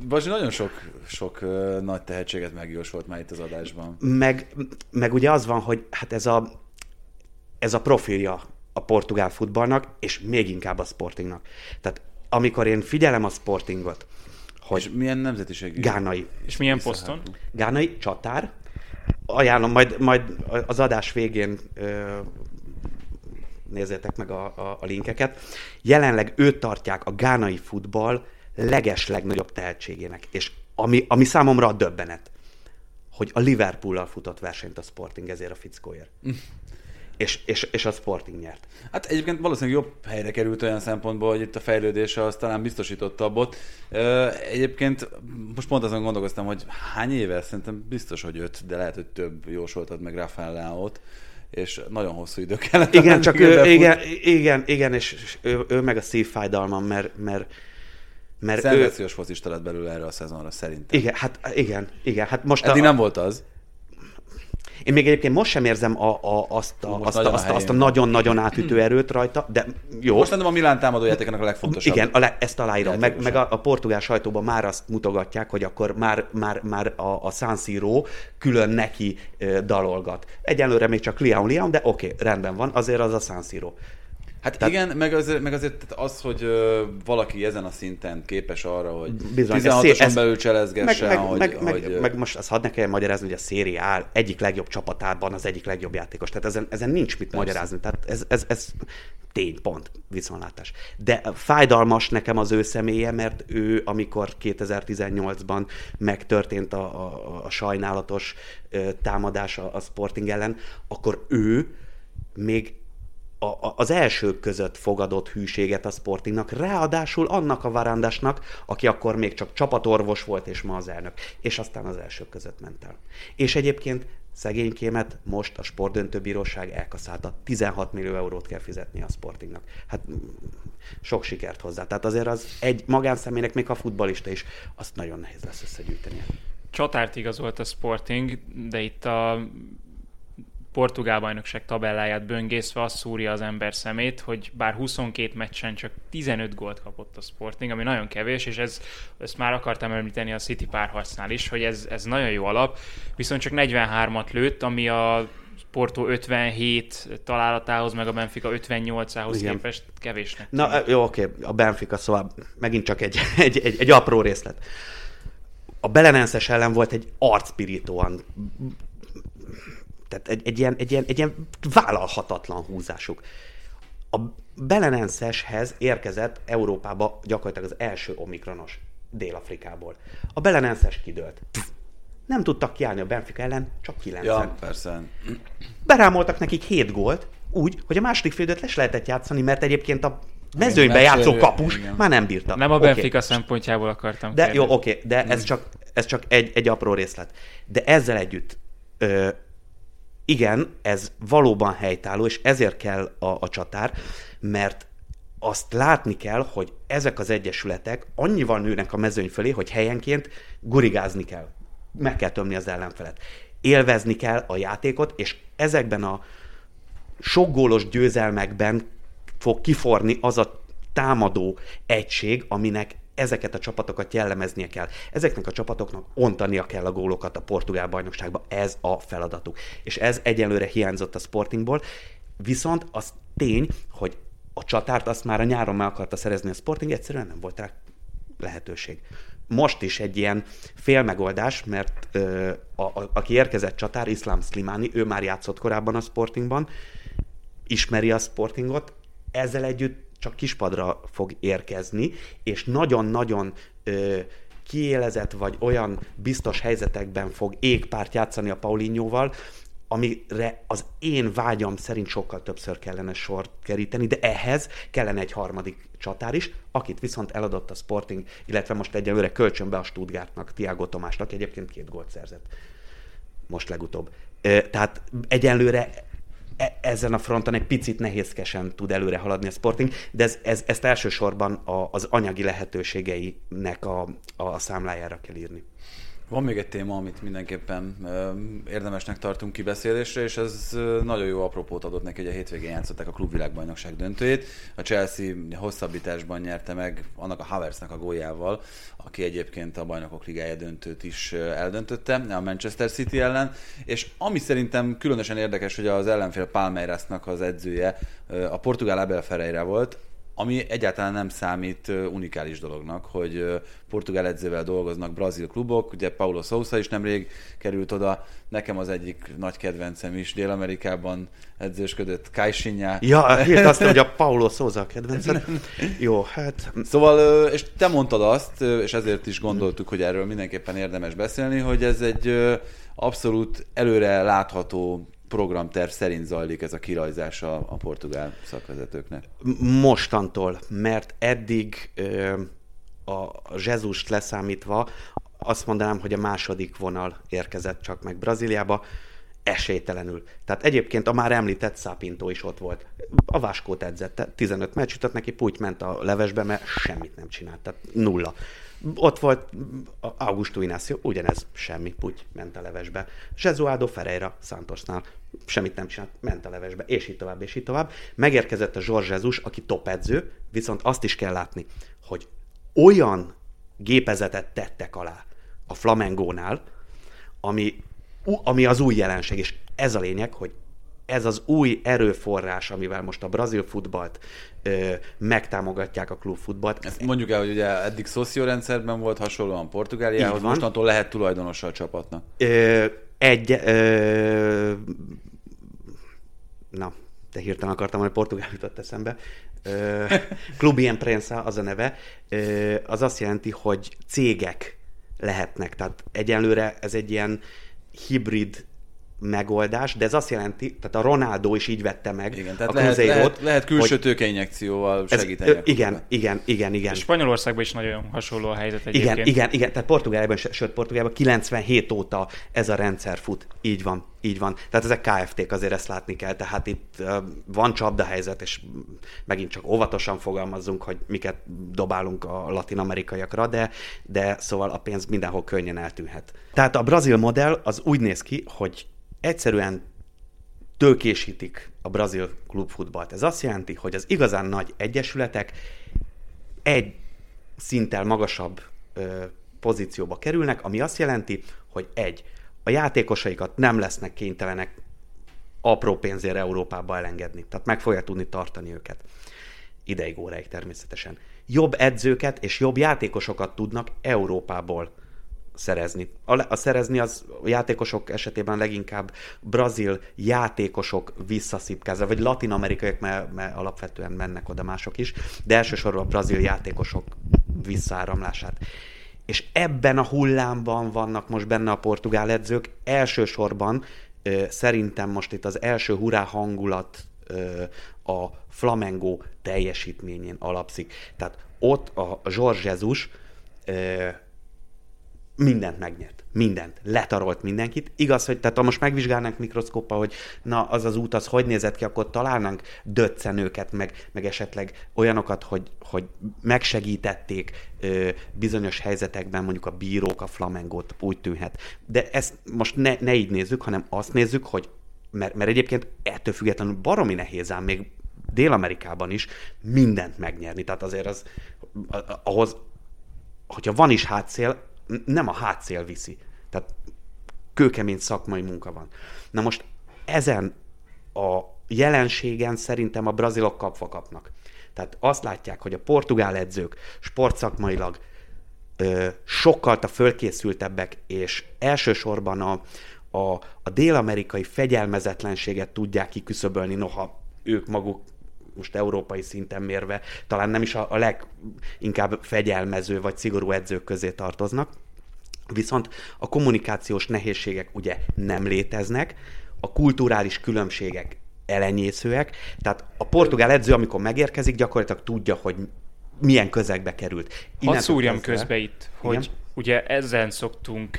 Bazsi nagyon sok, sok nagy tehetséget megjósolt már itt az adásban. Meg, meg ugye az van, hogy hát ez a, ez a profilja a portugál futballnak, és még inkább a Sportingnak. Tehát amikor én figyelem a Sportingot, hogy És milyen nemzetiség? Gánai. És milyen poszton? Gánai csatár. Ajánlom, majd, majd az adás végén ö, nézzétek meg a, a, a linkeket. Jelenleg őt tartják a gánai futball leges legnagyobb tehetségének. És ami, ami számomra a döbbenet, hogy a Liverpool-al futott versenyt a Sporting ezért a fickóért. (laughs) és, és, és a Sporting nyert. Hát egyébként valószínűleg jobb helyre került olyan szempontból, hogy itt a fejlődése az talán biztosítottabb ott. Ö, Egyébként most pont azon gondolkoztam, hogy hány éve, szerintem biztos, hogy öt, de lehet, hogy több jósoltad meg Rafael Leao-t, és nagyon hosszú idő kellett. Igen, csak ő ő, igen, igen, igen, és és ő, ő meg a szívfájdalmam, mert, mert, mert ő, Szenzációs focista lett belőle erre a szezonra, szerintem. igen, hát igen, igen, hát most Eddig a, nem volt az. Én még egyébként most sem érzem a, a, azt, a, azt, a, azt, a, azt a nagyon-nagyon átütő (clears throat) erőt rajta, de jó. Most nem a Milán támadójátékának a legfontosabb. Igen, a le, ezt aláírom. Meg, meg a, a portugál sajtóban már azt mutogatják, hogy akkor már, már, már a, a San Siro külön neki dalolgat. Egyelőre még csak Leon Leon, de oké, okay, rendben van, azért az a San Siro. Hát Tehát... igen, meg azért, meg azért tehát az, hogy ö, valaki ezen a szinten képes arra, hogy Bizony, ez 16-oson szé- ez- belül Meg, cselezgessen, meg, hogy, meg, hogy meg, meg, most azt hadd ne kelljen magyarázni, hogy a A egyik legjobb csapatában az egyik legjobb játékos. Tehát ezen, ezen nincs mit Persze. magyarázni. Tehát ez, ez, ez tény, pont, viszontlátás. De fájdalmas nekem az ő személye, mert ő, amikor 2018-ban megtörtént a, a, a sajnálatos támadás a, a Sporting ellen, akkor ő még a, a, az elsők között fogadott hűséget a Sportingnak, ráadásul annak a Varandásnak, aki akkor még csak csapatorvos volt, és ma az elnök. És aztán az elsők között ment el. És egyébként szegénykémet most a sportdöntőbíróság elkaszálta. 16 millió eurót kell fizetni a Sportingnak. Hát mm, sok sikert hozzá. Tehát azért az egy magánszemélynek, még a futbalista is, azt nagyon nehéz lesz összegyűjteni. Csatárt igazolt a Sporting, de itt a portugál bajnokság tabelláját böngészve azt szúrja az ember szemét, hogy bár 22 meccsen csak 15 gólt kapott a Sporting, ami nagyon kevés, és ez, ezt már akartam említeni a City párharcnál is, hogy ez, ez nagyon jó alap, viszont csak 43-at lőtt, ami a Porto 57 találatához, meg a Benfica 58-ához Igen. képest kevésnek. Na, jó, oké, a Benfica, szóval megint csak egy, (laughs) egy, egy, egy apró részlet. A Belenenses ellen volt egy arcpirítóan, tehát egy, egy, ilyen, egy, ilyen, egy ilyen vállalhatatlan húzásuk. A Belenenseshez érkezett Európába gyakorlatilag az első omikronos Dél-Afrikából. A Belenenses kidőlt. Nem tudtak kiállni a Benfica ellen, csak 9 Ja, persze. berámoltak nekik 7 gólt, úgy, hogy a második félidőt le se lehetett játszani, mert egyébként a mezőnyben játszó kapus igen. már nem bírta. Nem a. Benfica szempontjából akartam De jó, kérdezni. oké, de ez csak, ez csak egy, egy apró részlet. De ezzel együtt, ö, igen, ez valóban helytálló, és ezért kell a, a csatár, mert azt látni kell, hogy ezek az egyesületek annyival nőnek a mezőny fölé, hogy helyenként gurigázni kell. Meg kell tömni az ellenfelet. Élvezni kell a játékot, és ezekben a sok gólos győzelmekben fog kiforni az a támadó egység, aminek ezeket a csapatokat jellemeznie kell. Ezeknek a csapatoknak ontania kell a gólokat a portugál bajnokságba. Ez a feladatuk. És ez egyelőre hiányzott a Sportingból. Viszont az tény, hogy a csatárt azt már a nyáron meg akarta szerezni a Sporting, egyszerűen nem volt rá lehetőség. Most is egy ilyen félmegoldás, mert ö, a, a, aki érkezett csatár, Iszlám Slimani, ő már játszott korábban a Sportingban, ismeri a Sportingot, ezzel együtt csak kispadra fog érkezni, és nagyon-nagyon ö, kiélezett, vagy olyan biztos helyzetekben fog égpárt játszani a Paulinhoval, amire az én vágyam szerint sokkal többször kellene sort keríteni, de ehhez kellene egy harmadik csatár is, akit viszont eladott a Sporting, illetve most egyelőre kölcsönbe a Stuttgartnak, Tiago Tomásnak, egyébként két gólt szerzett most legutóbb. Tehát egyelőre e, ezen a fronton egy picit nehézkesen tud előre haladni a Sporting, de ez, ez, ezt elsősorban a, az anyagi lehetőségeinek a, a számlájára kell írni. Van még egy téma, amit mindenképpen érdemesnek tartunk kibeszélésre, és ez nagyon jó apropót adott neki, hogy a hétvégén játszották a klubvilágbajnokság döntőjét. A Chelsea hosszabbításban nyerte meg annak a Havertznek a góljával, aki egyébként a bajnokok ligája döntőt is eldöntötte a Manchester City ellen, és ami szerintem különösen érdekes, hogy az ellenfél Palmeirasnak az edzője a portugál Abel Ferreira volt, ami egyáltalán nem számít unikális dolognak, hogy portugál edzővel dolgoznak brazil klubok, ugye Paulo Sousa is nemrég került oda, nekem az egyik nagy kedvencem is Dél-Amerikában edzősködött Kajsinya. Ja, (laughs) hírt azt, hogy a Paulo Sousa a kedvencem. Jó, hát... Szóval, és te mondtad azt, és ezért is gondoltuk, hogy erről mindenképpen érdemes beszélni, hogy ez egy abszolút előre látható programterv szerint zajlik ez a kirajzása a portugál szakvezetőknek? Mostantól, mert eddig a Zsezust leszámítva azt mondanám, hogy a második vonal érkezett csak meg Brazíliába, esélytelenül. Tehát egyébként a már említett Szápintó is ott volt. A Váskót edzette, 15 meccs jutott neki, Puty ment a levesbe, mert semmit nem csinált, tehát nulla. Ott volt Augusto Inácio, ugyanez semmi, Puty ment a levesbe. Jesualdo Ferreira Santosnál semmit nem csinált, ment a levesbe, és így tovább, és így tovább. Megérkezett a George Jesus, aki top edző, viszont azt is kell látni, hogy olyan gépezetet tettek alá a Flamengónál, ami, ami az új jelenség, és ez a lényeg, hogy ez az új erőforrás, amivel most a brazil futballt ö, megtámogatják a klubfutballt. Ezt mondjuk el, hogy ugye eddig szociórendszerben volt hasonlóan Portugáliához, mostantól lehet tulajdonosa a csapatnak. Ö, egy... Ö, na, de hirtelen akartam, hogy portugál jutott eszembe. (laughs) Club Prensa az a neve. Ö, az azt jelenti, hogy cégek lehetnek. Tehát egyenlőre ez egy ilyen hibrid megoldás, de ez azt jelenti, tehát a Ronaldo is így vette meg igen, tehát a lehet, lehet, lehet külső tőkeinjekcióval segíteni. Ez, igen, igen, igen, igen. És Spanyolországban is nagyon hasonló a helyzet egyébként. Igen, igen, igen, tehát Portugáliában, sőt Portugáliában 97 óta ez a rendszer fut. Így van, így van. Tehát ezek KFT-k, azért ezt látni kell, tehát itt uh, van csapdahelyzet, és megint csak óvatosan fogalmazzunk, hogy miket dobálunk a latin-amerikaiakra, de, de szóval a pénz mindenhol könnyen eltűnhet. Tehát a brazil modell az úgy néz ki, hogy egyszerűen tőkésítik a brazil klubfutballt. Ez azt jelenti, hogy az igazán nagy egyesületek egy szinttel magasabb ö, pozícióba kerülnek, ami azt jelenti, hogy egy, a játékosaikat nem lesznek kénytelenek apró pénzért Európába elengedni. Tehát meg fogja tudni tartani őket. Ideig, óráig természetesen. Jobb edzőket és jobb játékosokat tudnak Európából szerezni. A, a szerezni az a játékosok esetében leginkább brazil játékosok visszaszipkázza, vagy latin-amerikaiak, mert, mert alapvetően mennek oda mások is, de elsősorban a brazil játékosok visszáramlását. És ebben a hullámban vannak most benne a portugál edzők, elsősorban szerintem most itt az első hurrá hangulat a Flamengo teljesítményén alapszik. Tehát ott a George Jesus mindent megnyert. Mindent. Letarolt mindenkit. Igaz, hogy tehát ha most megvizsgálnánk mikroszkópa, hogy na az az út az hogy nézett ki, akkor találnánk döccenőket, meg, meg esetleg olyanokat, hogy, hogy megsegítették ö, bizonyos helyzetekben mondjuk a bírók a flamengot, úgy tűnhet. De ezt most ne, ne így nézzük, hanem azt nézzük, hogy mert, mert egyébként ettől függetlenül baromi nehéz ám még Dél-Amerikában is mindent megnyerni. Tehát azért az, ahhoz, hogyha van is hátszél, nem a hátszél viszi. Tehát kőkemény szakmai munka van. Na most ezen a jelenségen szerintem a brazilok kapva kapnak. Tehát azt látják, hogy a portugál edzők sportszakmailag ö, sokkal a fölkészültebbek, és elsősorban a, a, a dél-amerikai fegyelmezetlenséget tudják kiküszöbölni, noha ők maguk most európai szinten mérve talán nem is a, a leginkább fegyelmező vagy szigorú edzők közé tartoznak. Viszont a kommunikációs nehézségek ugye nem léteznek, a kulturális különbségek elenyészőek, tehát a portugál edző, amikor megérkezik, gyakorlatilag tudja, hogy milyen közegbe került. Hadd szúrjam kezdve, közbe itt, hogy igen? ugye ezen szoktunk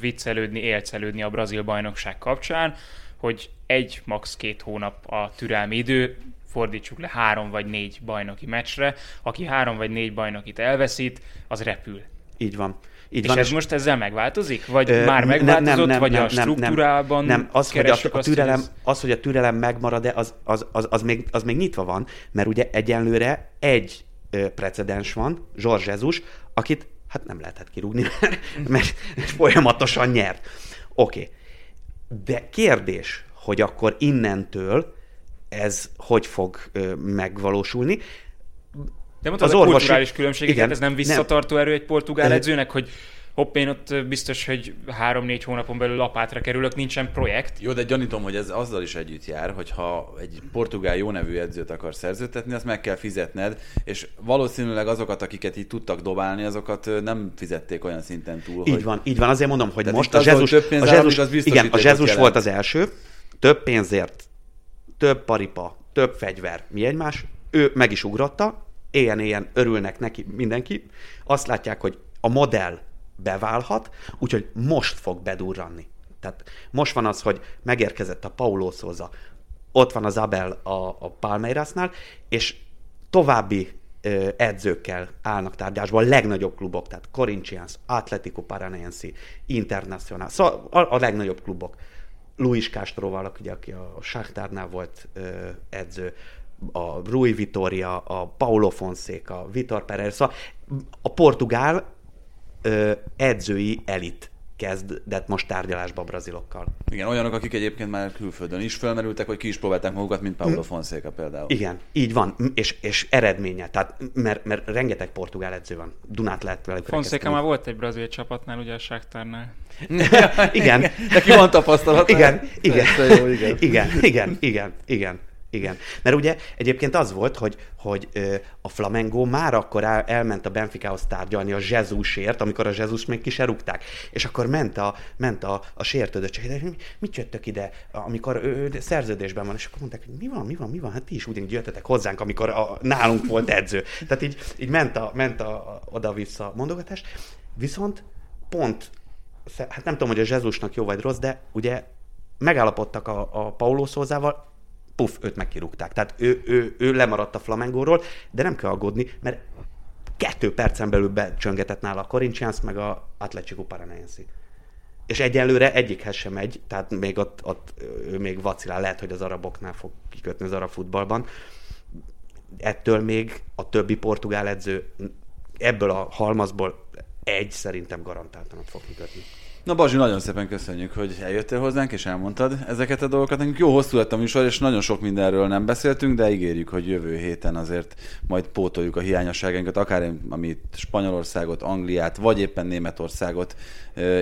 viccelődni, élcelődni a brazil bajnokság kapcsán, hogy egy, max. két hónap a türelmi idő, fordítsuk le három vagy négy bajnoki meccsre. Aki három vagy négy bajnokit elveszít, az repül. Így van. Így és van, ez és most ezzel megváltozik? Vagy ö, már megváltozott, nem, nem, nem, vagy nem, a struktúrában Nem, nem. Az, hogy a, a türelem, az, hogy a türelem megmarad, az, az, az, az, még, az még nyitva van, mert ugye egyenlőre egy ö, precedens van, George Jesus, akit hát nem lehetett kirúgni, (laughs) mert, mert folyamatosan nyert. Oké. Okay. De kérdés, hogy akkor innentől ez hogy fog megvalósulni. De mondtad, az a orvosi... kulturális különbségeket, igen, ez nem visszatartó nem. erő egy portugál edzőnek, hogy hopp, én ott biztos, hogy három-négy hónapon belül lapátra kerülök, nincsen projekt. Jó, de gyanítom, hogy ez azzal is együtt jár, hogy ha egy portugál jó nevű edzőt akar szerződtetni, azt meg kell fizetned, és valószínűleg azokat, akiket így tudtak dobálni, azokat nem fizették olyan szinten túl. Így hogy... van, így van, azért mondom, hogy Tehát most a Jezus, a Jezus, az igen, a Jezus volt az első, több pénzért, több paripa, több fegyver, mi egymás, ő meg is ugrotta, éjjen-éjjen örülnek neki mindenki, azt látják, hogy a modell beválhat, úgyhogy most fog bedurranni. Tehát most van az, hogy megérkezett a Paulo Souza, ott van az Abel a, a Palmeirasnál, és további ö, edzőkkel állnak tárgyásba a legnagyobb klubok, tehát Corinthians, Atletico Paranaense, Internacional, szóval a, a legnagyobb klubok. Luis Castroval, ugye, aki a Sáktárnál volt ö, edző, a Rui Vitoria, a Paulo Fonseca, Vitor Perez, szóval a portugál ö, edzői elit kezdett most tárgyalásba a brazilokkal. Igen, olyanok, akik egyébként már külföldön is felmerültek, vagy ki is próbálták magukat, mint Paulo hm. Fonseca például. Igen, így van, és, és eredménye, tehát, mert, mert rengeteg portugál edző van. Dunát lehet velük Fonseca már volt egy brazil csapatnál, ugye a Sáktárnál. igen. (laughs) Neki van tapasztalat. Igen, igen. Jó, (laughs) igen. igen, igen, igen, igen. Mert ugye egyébként az volt, hogy, hogy ö, a Flamengo már akkor el, elment a Benficához tárgyalni a Jezusért, amikor a Jezus még ki se rúgták. És akkor ment a, ment a, a sértődöttség, mi, mit jöttök ide, amikor ő, szerződésben van, és akkor mondták, hogy mi van, mi van, mi van, hát ti is ugyanígy jöttetek hozzánk, amikor a, nálunk volt edző. Tehát így, így ment, a, ment a, oda-vissza mondogatás. Viszont pont, hát nem tudom, hogy a Jezusnak jó vagy rossz, de ugye megállapodtak a, a Paulo Szózával, puff, őt megkirúgták. Tehát ő, ő, ő lemaradt a Flamengóról, de nem kell aggódni, mert kettő percen belül becsöngetett nála a Corinthians, meg a Atletico Paranaense. És egyelőre egyikhez sem megy, tehát még ott, ott ő még vacilál, lehet, hogy az araboknál fog kikötni az arab futballban. Ettől még a többi portugál edző ebből a halmazból egy szerintem garantáltan fog kikötni. Na Bazsi, nagyon szépen köszönjük, hogy eljöttél hozzánk, és elmondtad ezeket a dolgokat. Nekünk jó hosszú lett a műsor, és nagyon sok mindenről nem beszéltünk, de ígérjük, hogy jövő héten azért majd pótoljuk a hiányosságainkat, akár amit Spanyolországot, Angliát, vagy éppen Németországot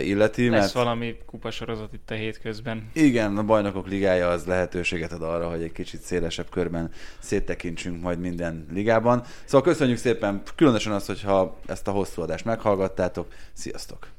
illeti. Lesz mert... valami kupasorozat itt a hétközben. Igen, a bajnokok ligája az lehetőséget ad arra, hogy egy kicsit szélesebb körben széttekintsünk majd minden ligában. Szóval köszönjük szépen, különösen azt, hogyha ezt a hosszú adást meghallgattátok. Sziasztok!